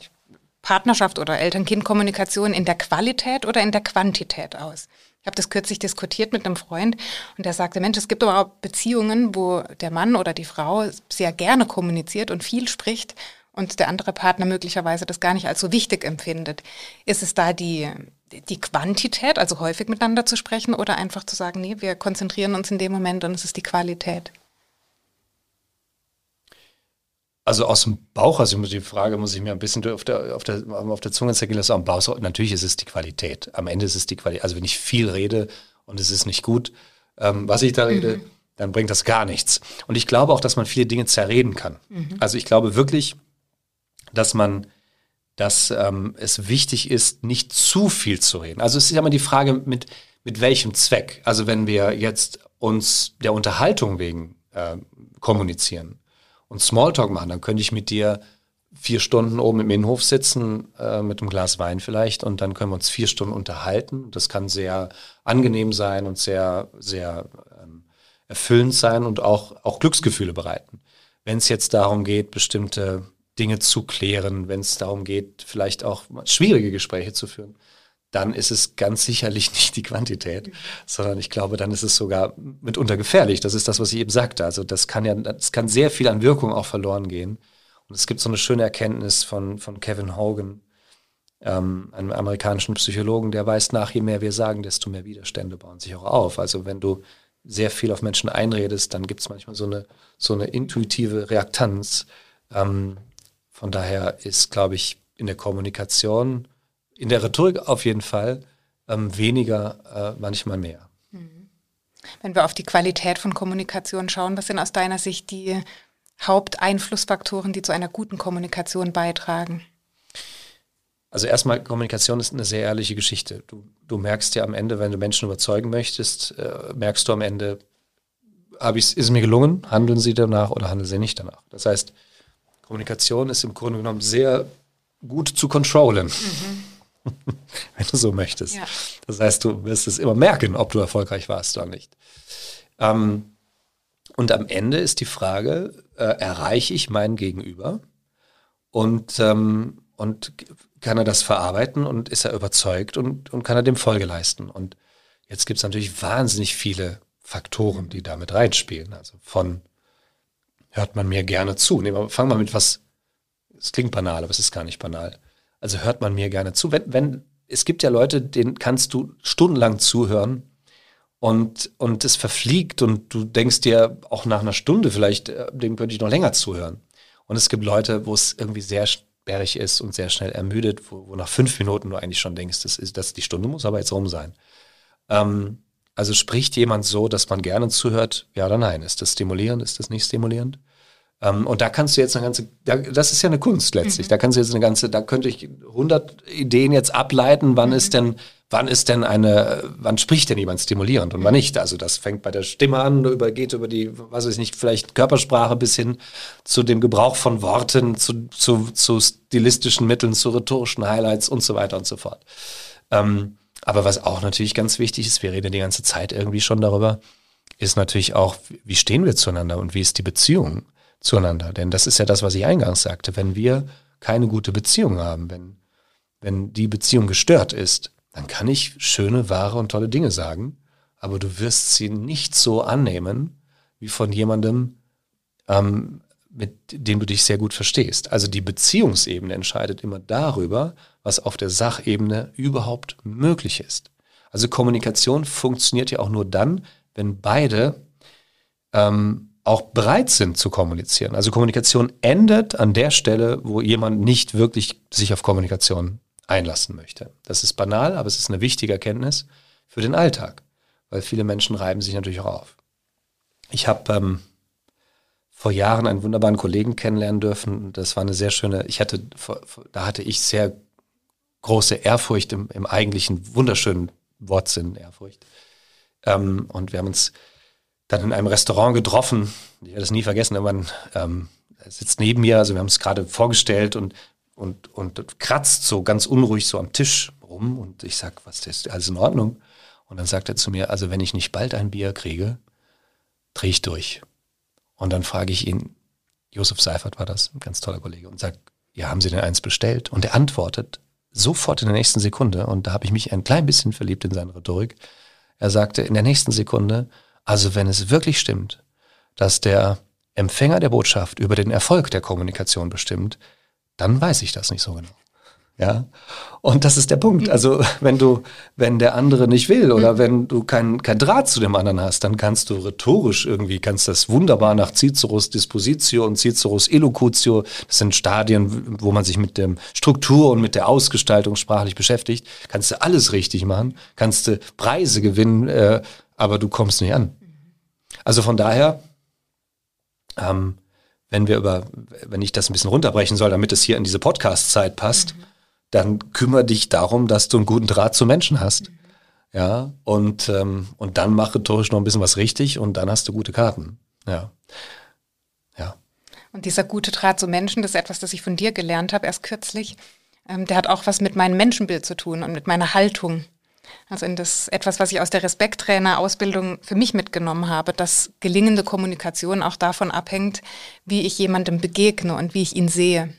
Partnerschaft oder Eltern-Kind-Kommunikation in der Qualität oder in der Quantität aus? Ich habe das kürzlich diskutiert mit einem Freund und der sagte, Mensch, es gibt aber auch Beziehungen, wo der Mann oder die Frau sehr gerne kommuniziert und viel spricht und der andere Partner möglicherweise das gar nicht als so wichtig empfindet. Ist es da die, die Quantität, also häufig miteinander zu sprechen oder einfach zu sagen, nee, wir konzentrieren uns in dem Moment und es ist die Qualität? Also aus dem Bauch, also die Frage muss ich mir ein bisschen auf der, auf der, auf der Zunge zergehen lassen. Am Bauch, natürlich ist es die Qualität. Am Ende ist es die Qualität. Also wenn ich viel rede und es ist nicht gut, ähm, was ich da rede, mhm. dann bringt das gar nichts. Und ich glaube auch, dass man viele Dinge zerreden kann. Mhm. Also ich glaube wirklich, dass man, dass ähm, es wichtig ist, nicht zu viel zu reden. Also es ist ja immer die Frage, mit, mit welchem Zweck. Also wenn wir jetzt uns der Unterhaltung wegen äh, kommunizieren, und Smalltalk machen, dann könnte ich mit dir vier Stunden oben im Innenhof sitzen, äh, mit einem Glas Wein vielleicht, und dann können wir uns vier Stunden unterhalten. Das kann sehr angenehm sein und sehr, sehr ähm, erfüllend sein und auch, auch Glücksgefühle bereiten. Wenn es jetzt darum geht, bestimmte Dinge zu klären, wenn es darum geht, vielleicht auch schwierige Gespräche zu führen, dann ist es ganz sicherlich nicht die Quantität, sondern ich glaube, dann ist es sogar mitunter gefährlich. Das ist das, was ich eben sagte. Also das kann ja, das kann sehr viel an Wirkung auch verloren gehen. Und es gibt so eine schöne Erkenntnis von, von Kevin Hogan, ähm, einem amerikanischen Psychologen, der weiß nach, je mehr wir sagen, desto mehr Widerstände bauen sich auch auf. Also wenn du sehr viel auf Menschen einredest, dann gibt es manchmal so eine, so eine intuitive Reaktanz. Ähm, von daher ist, glaube ich, in der Kommunikation in der Rhetorik auf jeden Fall, ähm, weniger, äh, manchmal mehr. Mhm. Wenn wir auf die Qualität von Kommunikation schauen, was sind aus deiner Sicht die Haupteinflussfaktoren, die zu einer guten Kommunikation beitragen? Also erstmal, Kommunikation ist eine sehr ehrliche Geschichte. Du, du merkst ja am Ende, wenn du Menschen überzeugen möchtest, äh, merkst du am Ende, hab ist es mir gelungen, handeln sie danach oder handeln sie nicht danach. Das heißt, Kommunikation ist im Grunde genommen sehr gut zu controllen. Mhm. wenn du so möchtest. Ja. Das heißt, du wirst es immer merken, ob du erfolgreich warst oder nicht. Ähm, und am Ende ist die Frage, äh, erreiche ich meinen Gegenüber und, ähm, und kann er das verarbeiten und ist er überzeugt und, und kann er dem Folge leisten? Und jetzt gibt es natürlich wahnsinnig viele Faktoren, die damit reinspielen. Also von hört man mir gerne zu. Nee, fangen wir mit was, es klingt banal, aber es ist gar nicht banal Also hört man mir gerne zu. Wenn, wenn, es gibt ja Leute, denen kannst du stundenlang zuhören und, und es verfliegt und du denkst dir auch nach einer Stunde vielleicht, äh, dem könnte ich noch länger zuhören. Und es gibt Leute, wo es irgendwie sehr sperrig ist und sehr schnell ermüdet, wo, wo nach fünf Minuten du eigentlich schon denkst, das ist, das die Stunde muss aber jetzt rum sein. Ähm, also spricht jemand so, dass man gerne zuhört, ja oder nein? Ist das stimulierend, ist das nicht stimulierend? Ähm, und da kannst du jetzt eine ganze, das ist ja eine Kunst letztlich. Mhm. Da kannst du jetzt eine ganze, da könnte ich 100 Ideen jetzt ableiten, wann mhm. ist denn, wann ist denn eine, wann spricht denn jemand stimulierend und wann nicht? Also das fängt bei der Stimme an, übergeht über die, was weiß ich nicht, vielleicht Körpersprache bis hin zu dem Gebrauch von Worten, zu, zu, zu stilistischen Mitteln, zu rhetorischen Highlights und so weiter und so fort. Ähm, aber was auch natürlich ganz wichtig ist, wir reden die ganze Zeit irgendwie schon darüber, ist natürlich auch, wie stehen wir zueinander und wie ist die Beziehung zueinander? Denn das ist ja das, was ich eingangs sagte. Wenn wir keine gute Beziehung haben, wenn, wenn die Beziehung gestört ist, dann kann ich schöne, wahre und tolle Dinge sagen, aber du wirst sie nicht so annehmen wie von jemandem, ähm, mit dem du dich sehr gut verstehst. Also die Beziehungsebene entscheidet immer darüber, was auf der Sachebene überhaupt möglich ist. Also Kommunikation funktioniert ja auch nur dann, wenn beide ähm, auch bereit sind zu kommunizieren. Also Kommunikation endet an der Stelle, wo jemand nicht wirklich sich auf Kommunikation einlassen möchte. Das ist banal, aber es ist eine wichtige Erkenntnis für den Alltag, weil viele Menschen reiben sich natürlich auch auf. Ich habe ähm, vor Jahren einen wunderbaren Kollegen kennenlernen dürfen. Das war eine sehr schöne, ich hatte, da hatte ich sehr große Ehrfurcht im, im eigentlichen wunderschönen Wortsinn Ehrfurcht. Ähm, und wir haben uns dann in einem Restaurant getroffen. Ich werde das nie vergessen. Man ähm, sitzt neben mir, also wir haben es gerade vorgestellt und, und, und kratzt so ganz unruhig so am Tisch rum. Und ich sag, was ist alles in Ordnung? Und dann sagt er zu mir, also wenn ich nicht bald ein Bier kriege, drehe ich durch. Und dann frage ich ihn, Josef Seifert war das, ein ganz toller Kollege, und sagt, ja, haben Sie denn eins bestellt? Und er antwortet sofort in der nächsten Sekunde, und da habe ich mich ein klein bisschen verliebt in seine Rhetorik. Er sagte in der nächsten Sekunde, also wenn es wirklich stimmt, dass der Empfänger der Botschaft über den Erfolg der Kommunikation bestimmt, dann weiß ich das nicht so genau. Ja. Und das ist der Punkt. Also, wenn du, wenn der andere nicht will oder mhm. wenn du kein, kein Draht zu dem anderen hast, dann kannst du rhetorisch irgendwie, kannst das wunderbar nach Ciceros Dispositio und Ciceros Elocutio, das sind Stadien, wo man sich mit der Struktur und mit der Ausgestaltung sprachlich beschäftigt, kannst du alles richtig machen, kannst du Preise gewinnen, äh, aber du kommst nicht an. Also von daher, ähm, wenn wir über, wenn ich das ein bisschen runterbrechen soll, damit es hier in diese Podcast-Zeit passt, mhm dann kümmere dich darum, dass du einen guten Draht zu Menschen hast. Mhm. Ja, und, ähm, und dann mach rhetorisch noch ein bisschen was richtig und dann hast du gute Karten. Ja. Ja. Und dieser gute Draht zu Menschen, das ist etwas, das ich von dir gelernt habe, erst kürzlich. Ähm, der hat auch was mit meinem Menschenbild zu tun und mit meiner Haltung. Also in das etwas, was ich aus der Respekttrainer-Ausbildung für mich mitgenommen habe, dass gelingende Kommunikation auch davon abhängt, wie ich jemandem begegne und wie ich ihn sehe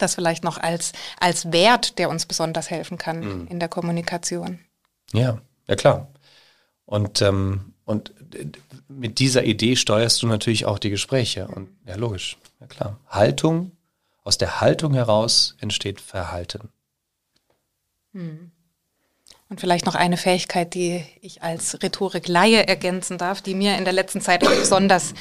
das vielleicht noch als, als Wert, der uns besonders helfen kann mhm. in der Kommunikation. Ja, ja klar. Und, ähm, und mit dieser Idee steuerst du natürlich auch die Gespräche. Und ja, logisch, ja klar. Haltung, aus der Haltung heraus entsteht Verhalten. Mhm. Und vielleicht noch eine Fähigkeit, die ich als Rhetorik-Laie ergänzen darf, die mir in der letzten Zeit besonders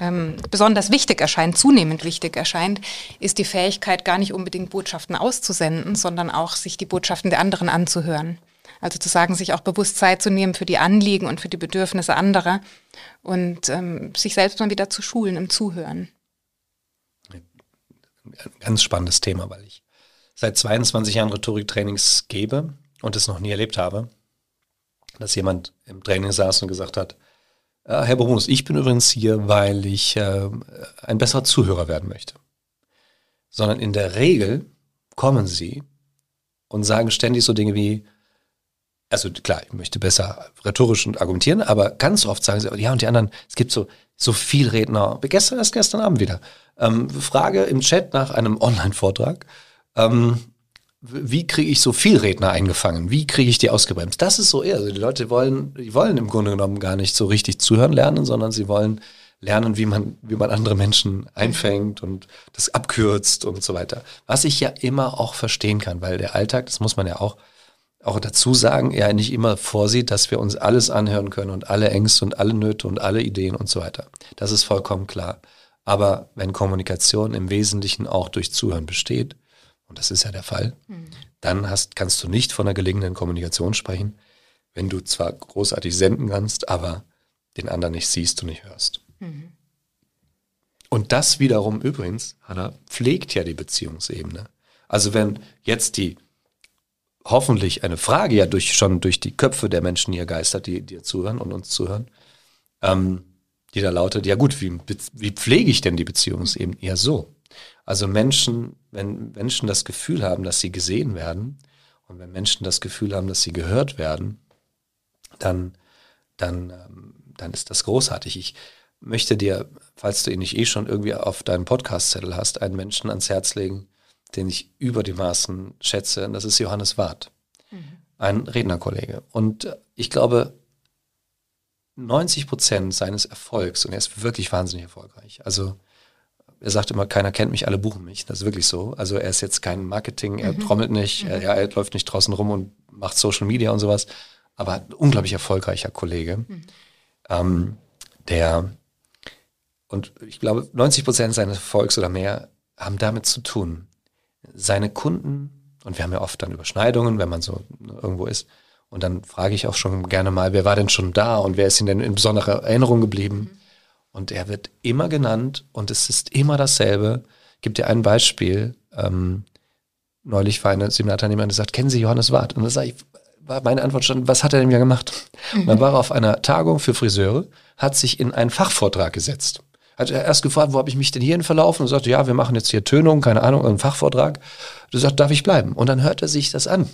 ähm, besonders wichtig erscheint, zunehmend wichtig erscheint, ist die Fähigkeit, gar nicht unbedingt Botschaften auszusenden, sondern auch sich die Botschaften der anderen anzuhören. Also zu sagen, sich auch bewusst Zeit zu nehmen für die Anliegen und für die Bedürfnisse anderer und ähm, sich selbst mal wieder zu schulen im Zuhören. Ein ganz spannendes Thema, weil ich seit 22 Jahren Rhetoriktrainings gebe und es noch nie erlebt habe, dass jemand im Training saß und gesagt hat, äh, Herr Bruns, ich bin übrigens hier, weil ich äh, ein besserer Zuhörer werden möchte. Sondern in der Regel kommen sie und sagen ständig so Dinge wie, also klar, ich möchte besser rhetorisch und argumentieren, aber ganz oft sagen sie, ja und die anderen, es gibt so, so viel Redner, gestern erst gestern Abend wieder, ähm, Frage im Chat nach einem Online-Vortrag, ähm, wie kriege ich so viel Redner eingefangen? Wie kriege ich die ausgebremst? Das ist so eher. Also die Leute wollen, die wollen im Grunde genommen gar nicht so richtig zuhören lernen, sondern sie wollen lernen, wie man, wie man andere Menschen einfängt und das abkürzt und so weiter. Was ich ja immer auch verstehen kann, weil der Alltag, das muss man ja auch, auch dazu sagen, ja nicht immer vorsieht, dass wir uns alles anhören können und alle Ängste und alle Nöte und alle Ideen und so weiter. Das ist vollkommen klar. Aber wenn Kommunikation im Wesentlichen auch durch Zuhören besteht, und das ist ja der Fall, mhm. dann hast, kannst du nicht von einer gelingenden Kommunikation sprechen, wenn du zwar großartig senden kannst, aber den anderen nicht siehst und nicht hörst. Mhm. Und das wiederum übrigens, Hanna, pflegt ja die Beziehungsebene. Also wenn jetzt die hoffentlich eine Frage ja durch, schon durch die Köpfe der Menschen hier geistert, die dir zuhören und uns zuhören, ähm, die da lautet, ja gut, wie, wie pflege ich denn die Beziehungsebene? Ja so. Also Menschen, wenn Menschen das Gefühl haben, dass sie gesehen werden und wenn Menschen das Gefühl haben, dass sie gehört werden, dann, dann, ähm, dann ist das großartig. Ich möchte dir, falls du ihn nicht eh schon irgendwie auf deinem Podcast-Zettel hast, einen Menschen ans Herz legen, den ich über die Maßen schätze. Und das ist Johannes Wart, mhm. ein Rednerkollege. Und ich glaube, 90 Prozent seines Erfolgs, und er ist wirklich wahnsinnig erfolgreich. Also er sagt immer, keiner kennt mich, alle buchen mich. Das ist wirklich so. Also er ist jetzt kein Marketing, er mhm. trommelt nicht, mhm. er, er läuft nicht draußen rum und macht Social Media und sowas, aber ein unglaublich erfolgreicher Kollege, mhm. ähm, der und ich glaube, 90 Prozent seines Erfolgs oder mehr haben damit zu tun. Seine Kunden, und wir haben ja oft dann Überschneidungen, wenn man so irgendwo ist, und dann frage ich auch schon gerne mal, wer war denn schon da und wer ist Ihnen denn in besonderer Erinnerung geblieben? Und er wird immer genannt und es ist immer dasselbe. Ich gebe dir ein Beispiel. Ähm, neulich war eine Seminarteilnehmerin, die sagt, kennen Sie Johannes Wart? Und da sage ich, war meine Antwort schon, was hat er denn ja gemacht? Und dann war er auf einer Tagung für Friseure, hat sich in einen Fachvortrag gesetzt. Hat er erst gefragt, wo habe ich mich denn hierhin verlaufen? Und sagte, ja, wir machen jetzt hier Tönung, keine Ahnung, einen Fachvortrag. Du sagst, darf ich bleiben? Und dann hört er sich das an.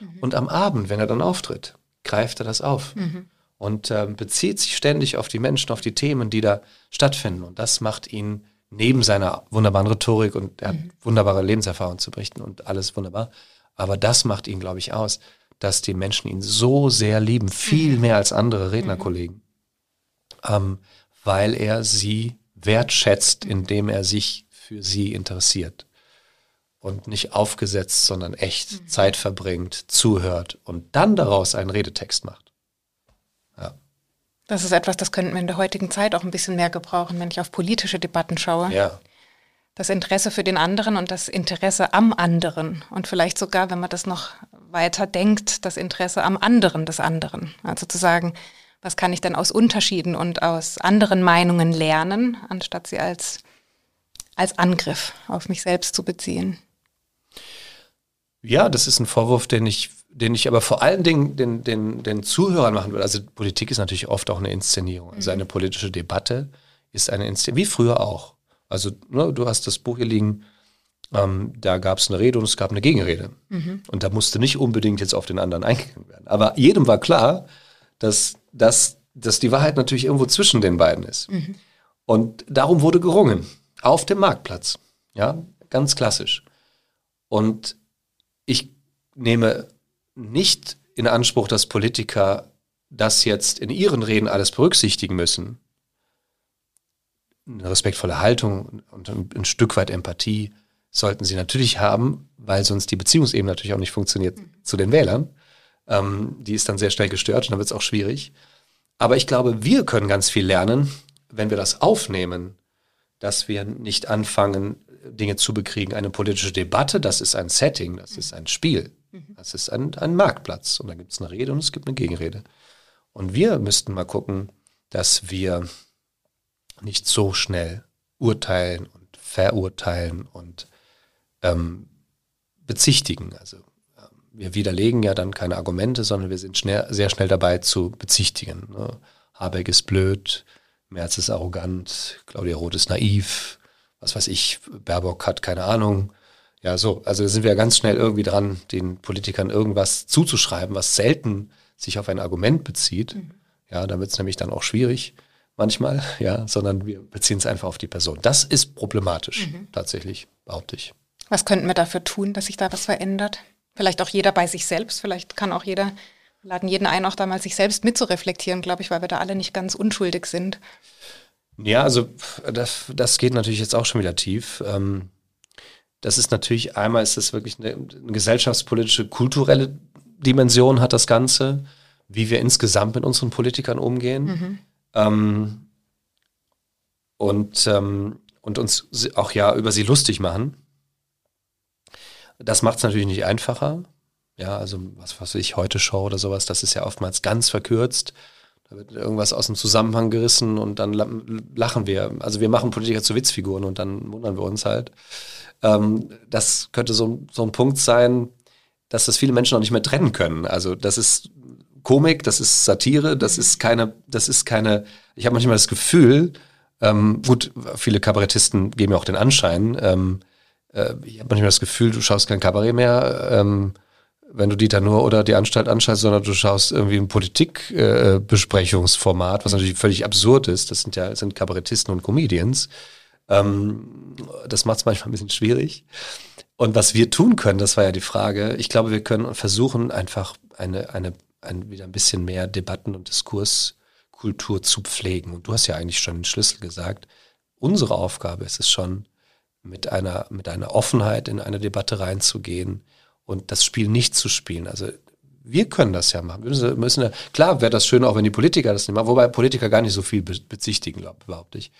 Mhm. Und am Abend, wenn er dann auftritt, greift er das auf mhm. Und äh, bezieht sich ständig auf die Menschen, auf die Themen, die da stattfinden. Und das macht ihn neben seiner wunderbaren Rhetorik und er hat mhm. wunderbare Lebenserfahrung zu berichten und alles wunderbar. Aber das macht ihn, glaube ich, aus, dass die Menschen ihn so sehr lieben, viel mhm. mehr als andere Rednerkollegen, ähm, weil er sie wertschätzt, indem er sich für sie interessiert und nicht aufgesetzt, sondern echt mhm. Zeit verbringt, zuhört und dann daraus einen Redetext macht. Das ist etwas, das könnten wir in der heutigen Zeit auch ein bisschen mehr gebrauchen, wenn ich auf politische Debatten schaue. Ja. Das Interesse für den anderen und das Interesse am anderen und vielleicht sogar, wenn man das noch weiter denkt, das Interesse am anderen des anderen. Also zu sagen, was kann ich denn aus Unterschieden und aus anderen Meinungen lernen, anstatt sie als, als Angriff auf mich selbst zu beziehen. Ja, das ist ein Vorwurf, den ich, den ich aber vor allen Dingen den, den, den Zuhörern machen will. Also Politik ist natürlich oft auch eine Inszenierung. Also mhm. eine politische Debatte ist eine Inszenierung, wie früher auch. Also ne, du hast das Buch hier liegen, ähm, da gab es eine Rede und es gab eine Gegenrede. Mhm. Und da musste nicht unbedingt jetzt auf den anderen eingegangen werden. Aber jedem war klar, dass, dass, dass die Wahrheit natürlich irgendwo zwischen den beiden ist. Mhm. Und darum wurde gerungen. Auf dem Marktplatz. Ja, ganz klassisch. Und ich nehme nicht in Anspruch, dass Politiker das jetzt in ihren Reden alles berücksichtigen müssen. Eine respektvolle Haltung und ein Stück weit Empathie sollten sie natürlich haben, weil sonst die Beziehungsebene natürlich auch nicht funktioniert mhm. zu den Wählern. Ähm, die ist dann sehr schnell gestört und dann wird es auch schwierig. Aber ich glaube, wir können ganz viel lernen, wenn wir das aufnehmen, dass wir nicht anfangen, Dinge zu bekriegen. Eine politische Debatte, das ist ein Setting, das ist ein Spiel, mhm. das ist ein, ein Marktplatz. Und da gibt es eine Rede und es gibt eine Gegenrede. Und wir müssten mal gucken, dass wir nicht so schnell urteilen und verurteilen und ähm, bezichtigen. Also ähm, wir widerlegen ja dann keine Argumente, sondern wir sind schnell, sehr schnell dabei zu bezichtigen. Ne? Habeck ist blöd, Merz ist arrogant, Claudia Roth ist naiv, was weiß ich, Baerbock hat keine Ahnung. Ja, so, also sind wir ganz schnell irgendwie dran, den Politikern irgendwas zuzuschreiben, was selten sich auf ein Argument bezieht. Mhm. Ja, da wird es nämlich dann auch schwierig manchmal, ja, sondern wir beziehen es einfach auf die Person. Das ist problematisch, mhm. tatsächlich, behaupte ich. Was könnten wir dafür tun, dass sich da was verändert? Vielleicht auch jeder bei sich selbst, vielleicht kann auch jeder, wir laden jeden ein, auch da mal sich selbst mitzureflektieren, glaube ich, weil wir da alle nicht ganz unschuldig sind. Ja, also das, das geht natürlich jetzt auch schon wieder tief. Ähm, das ist natürlich, einmal ist das wirklich eine, eine gesellschaftspolitische, kulturelle Dimension hat das Ganze, wie wir insgesamt mit unseren Politikern umgehen. Mhm. Ähm, und, ähm, und uns auch ja über sie lustig machen. Das macht es natürlich nicht einfacher. Ja, also was weiß ich, heute Show oder sowas, das ist ja oftmals ganz verkürzt. Da wird irgendwas aus dem Zusammenhang gerissen und dann lachen wir. Also wir machen Politiker zu Witzfiguren und dann wundern wir uns halt. Ähm, das könnte so, so ein Punkt sein, dass das viele Menschen auch nicht mehr trennen können. Also das ist Komik, das ist Satire, das ist keine, das ist keine, ich habe manchmal das Gefühl, ähm, gut, viele Kabarettisten geben ja auch den Anschein, ähm, äh, ich habe manchmal das Gefühl, du schaust kein Kabarett mehr, ähm, wenn du Dieter nur oder die Anstalt anschaust, sondern du schaust irgendwie ein Politikbesprechungsformat, äh, was natürlich völlig absurd ist. Das sind ja sind Kabarettisten und Comedians. Ähm, das macht es manchmal ein bisschen schwierig. Und was wir tun können, das war ja die Frage. Ich glaube, wir können versuchen, einfach eine, eine, ein, wieder ein bisschen mehr Debatten- und Diskurskultur zu pflegen. Und du hast ja eigentlich schon den Schlüssel gesagt. Unsere Aufgabe ist es schon, mit einer, mit einer Offenheit in eine Debatte reinzugehen und das Spiel nicht zu spielen. Also wir können das ja machen. Wir müssen, müssen klar wäre das schön, auch wenn die Politiker das nicht machen, wobei Politiker gar nicht so viel bezichtigen, glaube ich, überhaupt nicht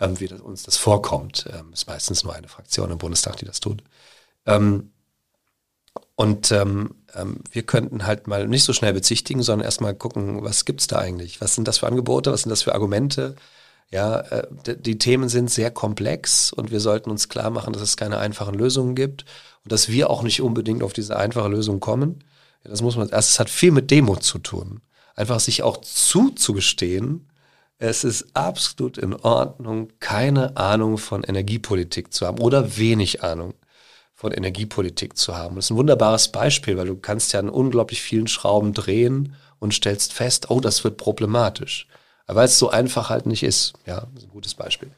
ähm, wie das, uns das vorkommt. Ähm, ist meistens nur eine Fraktion im Bundestag, die das tut. Ähm, und ähm, ähm, wir könnten halt mal nicht so schnell bezichtigen, sondern erstmal gucken, was gibt's da eigentlich? Was sind das für Angebote? Was sind das für Argumente? Ja, äh, die Themen sind sehr komplex und wir sollten uns klar machen, dass es keine einfachen Lösungen gibt und dass wir auch nicht unbedingt auf diese einfache Lösung kommen. Ja, das muss man, erst, es hat viel mit Demut zu tun. Einfach sich auch zuzugestehen, es ist absolut in Ordnung, keine Ahnung von Energiepolitik zu haben oder wenig Ahnung von Energiepolitik zu haben. Das ist ein wunderbares Beispiel, weil du kannst ja an unglaublich vielen Schrauben drehen und stellst fest, oh, das wird problematisch. Weil es so einfach halt nicht ist. Ja, das ist ein gutes Beispiel.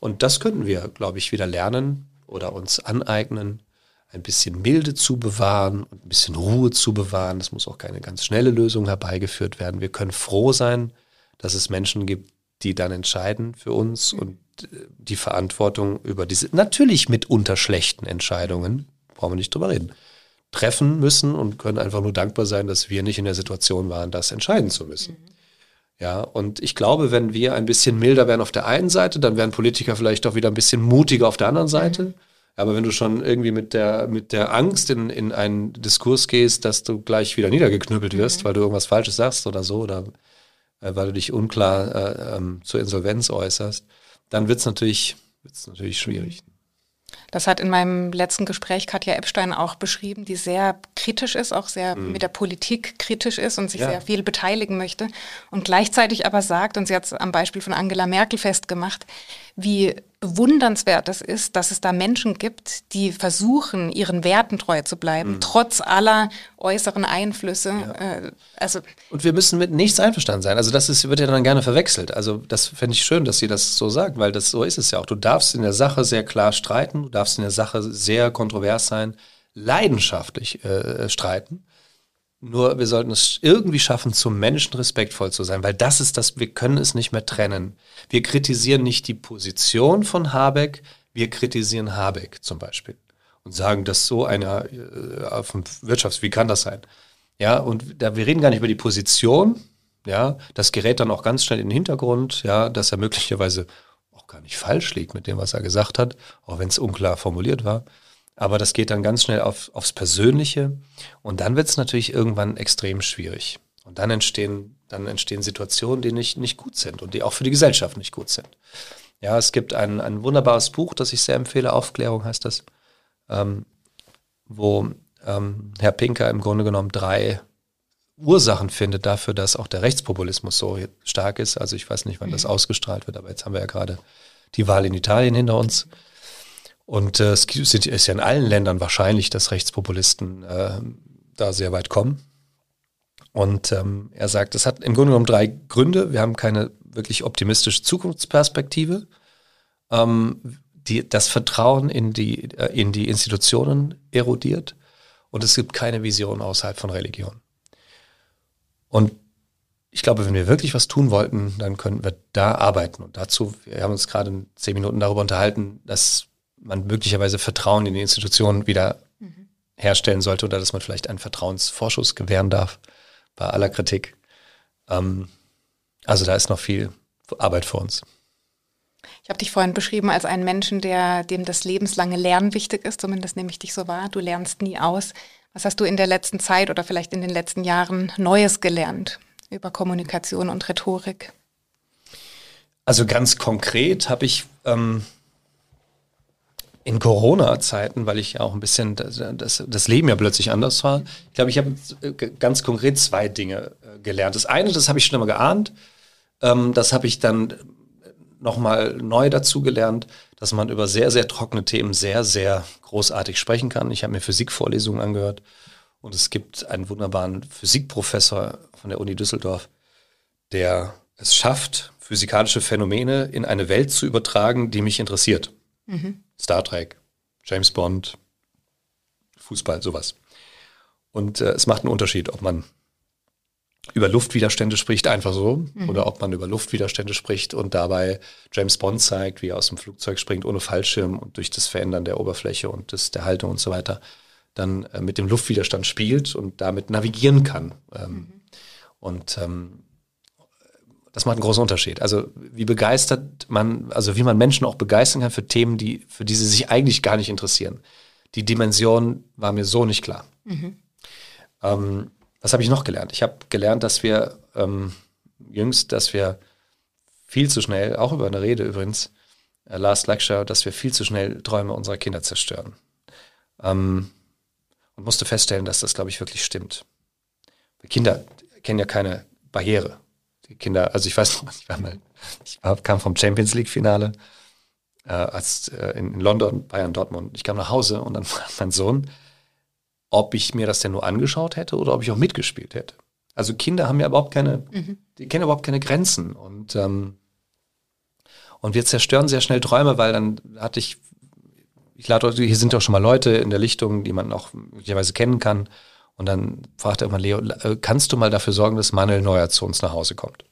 Und das könnten wir, glaube ich, wieder lernen oder uns aneignen, ein bisschen Milde zu bewahren und ein bisschen Ruhe zu bewahren. Das muss auch keine ganz schnelle Lösung herbeigeführt werden. Wir können froh sein, dass es Menschen gibt, die dann entscheiden für uns und äh, die Verantwortung über diese, natürlich mitunter schlechten Entscheidungen, brauchen wir nicht drüber reden, treffen müssen und können einfach nur dankbar sein, dass wir nicht in der Situation waren, das entscheiden zu müssen. Mhm. Ja, und ich glaube, wenn wir ein bisschen milder wären auf der einen Seite, dann wären Politiker vielleicht auch wieder ein bisschen mutiger auf der anderen Seite. Mhm. Aber wenn du schon irgendwie mit der, mit der Angst in, in einen Diskurs gehst, dass du gleich wieder niedergeknüppelt wirst, mhm. weil du irgendwas Falsches sagst oder so, oder äh, weil du dich unklar äh, ähm, zur Insolvenz äußerst, dann wird es natürlich, wird's natürlich schwierig. Das hat in meinem letzten Gespräch Katja Epstein auch beschrieben, die sehr kritisch ist, auch sehr mhm. mit der Politik kritisch ist und sich ja. sehr viel beteiligen möchte und gleichzeitig aber sagt, und sie hat es am Beispiel von Angela Merkel festgemacht, wie bewundernswert es ist, dass es da Menschen gibt, die versuchen, ihren Werten treu zu bleiben, mhm. trotz aller äußeren Einflüsse. Ja. Äh, also und wir müssen mit nichts einverstanden sein. Also das ist, wird ja dann gerne verwechselt. Also das fände ich schön, dass sie das so sagt, weil das so ist es ja auch. Du darfst in der Sache sehr klar streiten, du darfst in der Sache sehr kontrovers sein, leidenschaftlich äh, streiten. Nur wir sollten es irgendwie schaffen, zum Menschen respektvoll zu sein, weil das ist das, wir können es nicht mehr trennen. Wir kritisieren nicht die Position von Habeck, wir kritisieren Habeck zum Beispiel und sagen, dass so einer äh, dem Wirtschafts, wie kann das sein? Ja, und da, wir reden gar nicht über die Position, ja, das gerät dann auch ganz schnell in den Hintergrund, ja, dass er möglicherweise auch gar nicht falsch liegt mit dem, was er gesagt hat, auch wenn es unklar formuliert war. Aber das geht dann ganz schnell auf, aufs Persönliche und dann wird es natürlich irgendwann extrem schwierig. Und dann entstehen, dann entstehen Situationen, die nicht, nicht gut sind und die auch für die Gesellschaft nicht gut sind. Ja, es gibt ein, ein wunderbares Buch, das ich sehr empfehle, Aufklärung heißt das, ähm, wo ähm, Herr Pinker im Grunde genommen drei Ursachen findet dafür, dass auch der Rechtspopulismus so stark ist. Also ich weiß nicht, wann das mhm. ausgestrahlt wird, aber jetzt haben wir ja gerade die Wahl in Italien hinter uns. Und äh, es ist ja in allen Ländern wahrscheinlich, dass Rechtspopulisten äh, da sehr weit kommen. Und ähm, er sagt, es hat im Grunde genommen drei Gründe. Wir haben keine wirklich optimistische Zukunftsperspektive. Ähm, die, das Vertrauen in die, äh, in die Institutionen erodiert und es gibt keine Vision außerhalb von Religion. Und ich glaube, wenn wir wirklich was tun wollten, dann könnten wir da arbeiten. Und dazu, wir haben uns gerade in zehn Minuten darüber unterhalten, dass man möglicherweise Vertrauen in die Institutionen wieder mhm. herstellen sollte oder dass man vielleicht einen Vertrauensvorschuss gewähren darf bei aller Kritik. Ähm, also da ist noch viel Arbeit vor uns. Ich habe dich vorhin beschrieben als einen Menschen, der, dem das lebenslange Lernen wichtig ist, zumindest nehme ich dich so wahr. Du lernst nie aus. Was hast du in der letzten Zeit oder vielleicht in den letzten Jahren Neues gelernt über Kommunikation und Rhetorik? Also ganz konkret habe ich ähm, in Corona-Zeiten, weil ich ja auch ein bisschen das, das, das, Leben ja plötzlich anders war, ich glaube, ich habe ganz konkret zwei Dinge äh, gelernt. Das eine, das habe ich schon immer geahnt, ähm, das habe ich dann nochmal neu dazu gelernt, dass man über sehr, sehr trockene Themen sehr, sehr großartig sprechen kann. Ich habe mir Physikvorlesungen angehört und es gibt einen wunderbaren Physikprofessor von der Uni Düsseldorf, der es schafft, physikalische Phänomene in eine Welt zu übertragen, die mich interessiert. Mhm. Star Trek, James Bond, Fußball, sowas. Und äh, es macht einen Unterschied, ob man über Luftwiderstände spricht, einfach so, mhm. oder ob man über Luftwiderstände spricht und dabei James Bond zeigt, wie er aus dem Flugzeug springt ohne Fallschirm und durch das Verändern der Oberfläche und des, der Haltung und so weiter dann äh, mit dem Luftwiderstand spielt und damit navigieren kann. Ähm, mhm. Und ähm, das macht einen großen Unterschied. Also wie begeistert man, also wie man Menschen auch begeistern kann für Themen, die, für die sie sich eigentlich gar nicht interessieren. Die Dimension war mir so nicht klar. Mhm. Ähm, was habe ich noch gelernt? Ich habe gelernt, dass wir ähm, jüngst, dass wir viel zu schnell, auch über eine Rede übrigens, äh, Last Lecture, dass wir viel zu schnell Träume unserer Kinder zerstören. Ähm, und musste feststellen, dass das, glaube ich, wirklich stimmt. Kinder kennen ja keine Barriere. Kinder, also ich weiß noch, ich war mal, ich kam vom Champions League Finale äh, als äh, in London, Bayern, Dortmund. Ich kam nach Hause und dann fragt mein Sohn, ob ich mir das denn nur angeschaut hätte oder ob ich auch mitgespielt hätte. Also Kinder haben ja überhaupt keine, mhm. die kennen überhaupt keine Grenzen und ähm, und wir zerstören sehr schnell Träume, weil dann hatte ich, ich lade, hier sind auch schon mal Leute in der Lichtung, die man auch möglicherweise kennen kann. Und dann fragte irgendwann Leo, äh, kannst du mal dafür sorgen, dass Manuel Neuer zu uns nach Hause kommt?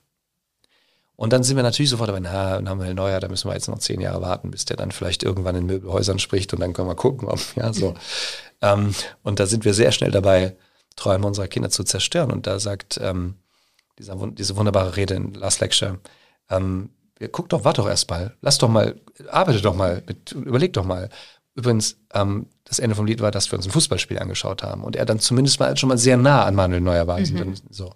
Und dann sind wir natürlich sofort dabei, na, Manuel Neuer, da müssen wir jetzt noch zehn Jahre warten, bis der dann vielleicht irgendwann in Möbelhäusern spricht und dann können wir gucken, ob, ja, so. Ähm, und da sind wir sehr schnell dabei, Träume unserer Kinder zu zerstören. Und da sagt ähm, dieser, diese wunderbare Rede in Last Lecture, ähm, guck doch, warte doch erst mal, lass doch mal, arbeite doch mal, mit, überleg doch mal. Übrigens, ähm, das Ende vom Lied war, dass wir uns ein Fußballspiel angeschaut haben und er dann zumindest mal schon mal sehr nah an Manuel Neuer war. Mhm. So.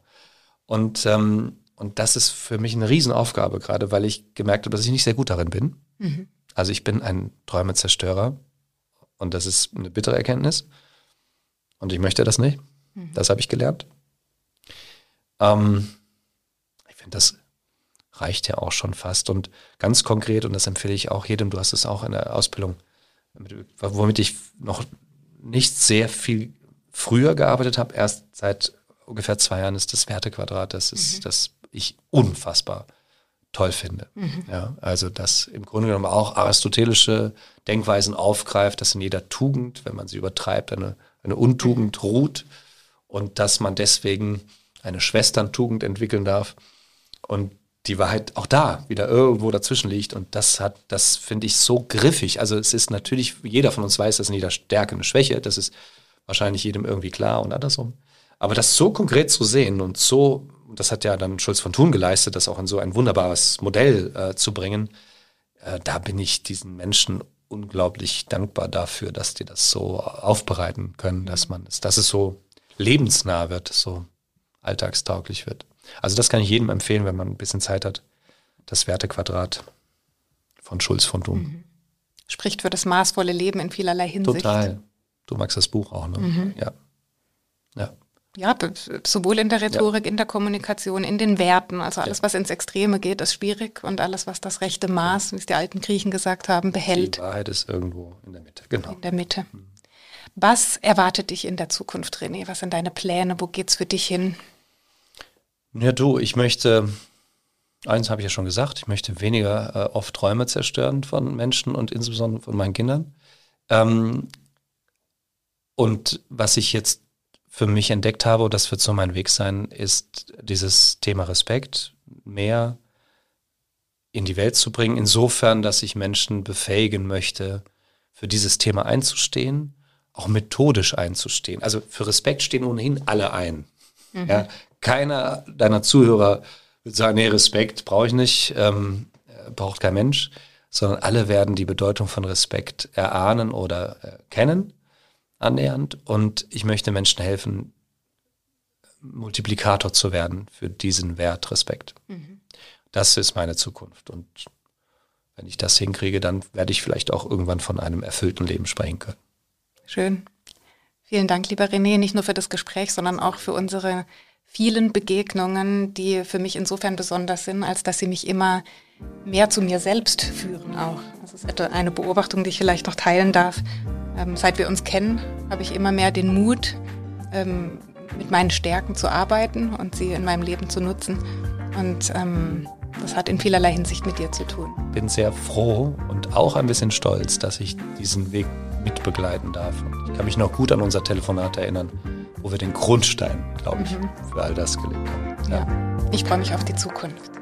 Und, ähm, und das ist für mich eine Riesenaufgabe, gerade weil ich gemerkt habe, dass ich nicht sehr gut darin bin. Mhm. Also ich bin ein Träumezerstörer und das ist eine bittere Erkenntnis. Und ich möchte das nicht. Mhm. Das habe ich gelernt. Ähm, ich finde, das reicht ja auch schon fast. Und ganz konkret, und das empfehle ich auch jedem, du hast es auch in der Ausbildung, womit ich noch nicht sehr viel früher gearbeitet habe, erst seit ungefähr zwei Jahren ist das Wertequadrat, das ist, mhm. das ich unfassbar toll finde. Mhm. Ja, also das im Grunde genommen auch aristotelische Denkweisen aufgreift, dass in jeder Tugend, wenn man sie übertreibt, eine, eine Untugend mhm. ruht und dass man deswegen eine Schwesterntugend entwickeln darf und die Wahrheit auch da wieder irgendwo dazwischen liegt und das hat, das finde ich so griffig. Also es ist natürlich, jeder von uns weiß, dass in jeder Stärke eine Schwäche, das ist wahrscheinlich jedem irgendwie klar und andersrum. Aber das so konkret zu sehen und so das hat ja dann Schulz von Thun geleistet, das auch in so ein wunderbares Modell äh, zu bringen, äh, da bin ich diesen Menschen unglaublich dankbar dafür, dass die das so aufbereiten können, dass man es, dass es so lebensnah wird, so alltagstauglich wird. Also das kann ich jedem empfehlen, wenn man ein bisschen Zeit hat. Das Wertequadrat von Schulz von Thun. Mhm. Spricht für das maßvolle Leben in vielerlei Hinsicht. Total. Du magst das Buch auch, ne? Mhm. Ja. Ja. Ja, sowohl in der Rhetorik, ja. in der Kommunikation, in den Werten. Also alles, was ins Extreme geht, ist schwierig und alles, was das rechte Maß, wie es die alten Griechen gesagt haben, behält. Die Wahrheit ist irgendwo in der Mitte, genau. In der Mitte. Mhm. Was erwartet dich in der Zukunft, René? Was sind deine Pläne? Wo geht's für dich hin? Ja, du, ich möchte, eins habe ich ja schon gesagt, ich möchte weniger äh, oft Träume zerstören von Menschen und insbesondere von meinen Kindern. Ähm, und was ich jetzt für mich entdeckt habe, und das wird so mein Weg sein, ist dieses Thema Respekt mehr in die Welt zu bringen, insofern, dass ich Menschen befähigen möchte, für dieses Thema einzustehen, auch methodisch einzustehen. Also für Respekt stehen ohnehin alle ein. Mhm. Ja, keiner deiner Zuhörer wird sagen, nee, Respekt brauche ich nicht, ähm, braucht kein Mensch, sondern alle werden die Bedeutung von Respekt erahnen oder äh, kennen, annähernd. Und ich möchte Menschen helfen, Multiplikator zu werden für diesen Wert Respekt. Mhm. Das ist meine Zukunft. Und wenn ich das hinkriege, dann werde ich vielleicht auch irgendwann von einem erfüllten Leben sprechen können. Schön. Vielen Dank, lieber René, nicht nur für das Gespräch, sondern auch für unsere vielen Begegnungen, die für mich insofern besonders sind, als dass sie mich immer mehr zu mir selbst führen auch. Das ist eine Beobachtung, die ich vielleicht noch teilen darf. Ähm, seit wir uns kennen, habe ich immer mehr den Mut, ähm, mit meinen Stärken zu arbeiten und sie in meinem Leben zu nutzen. Und ähm, das hat in vielerlei Hinsicht mit dir zu tun. Bin sehr froh und auch ein bisschen stolz, dass ich diesen Weg mitbegleiten darf. Und ich kann mich noch gut an unser Telefonat erinnern, wo wir den Grundstein, glaube ich, mhm. für all das gelegt haben. Ja. ja. Ich freue mich auf die Zukunft.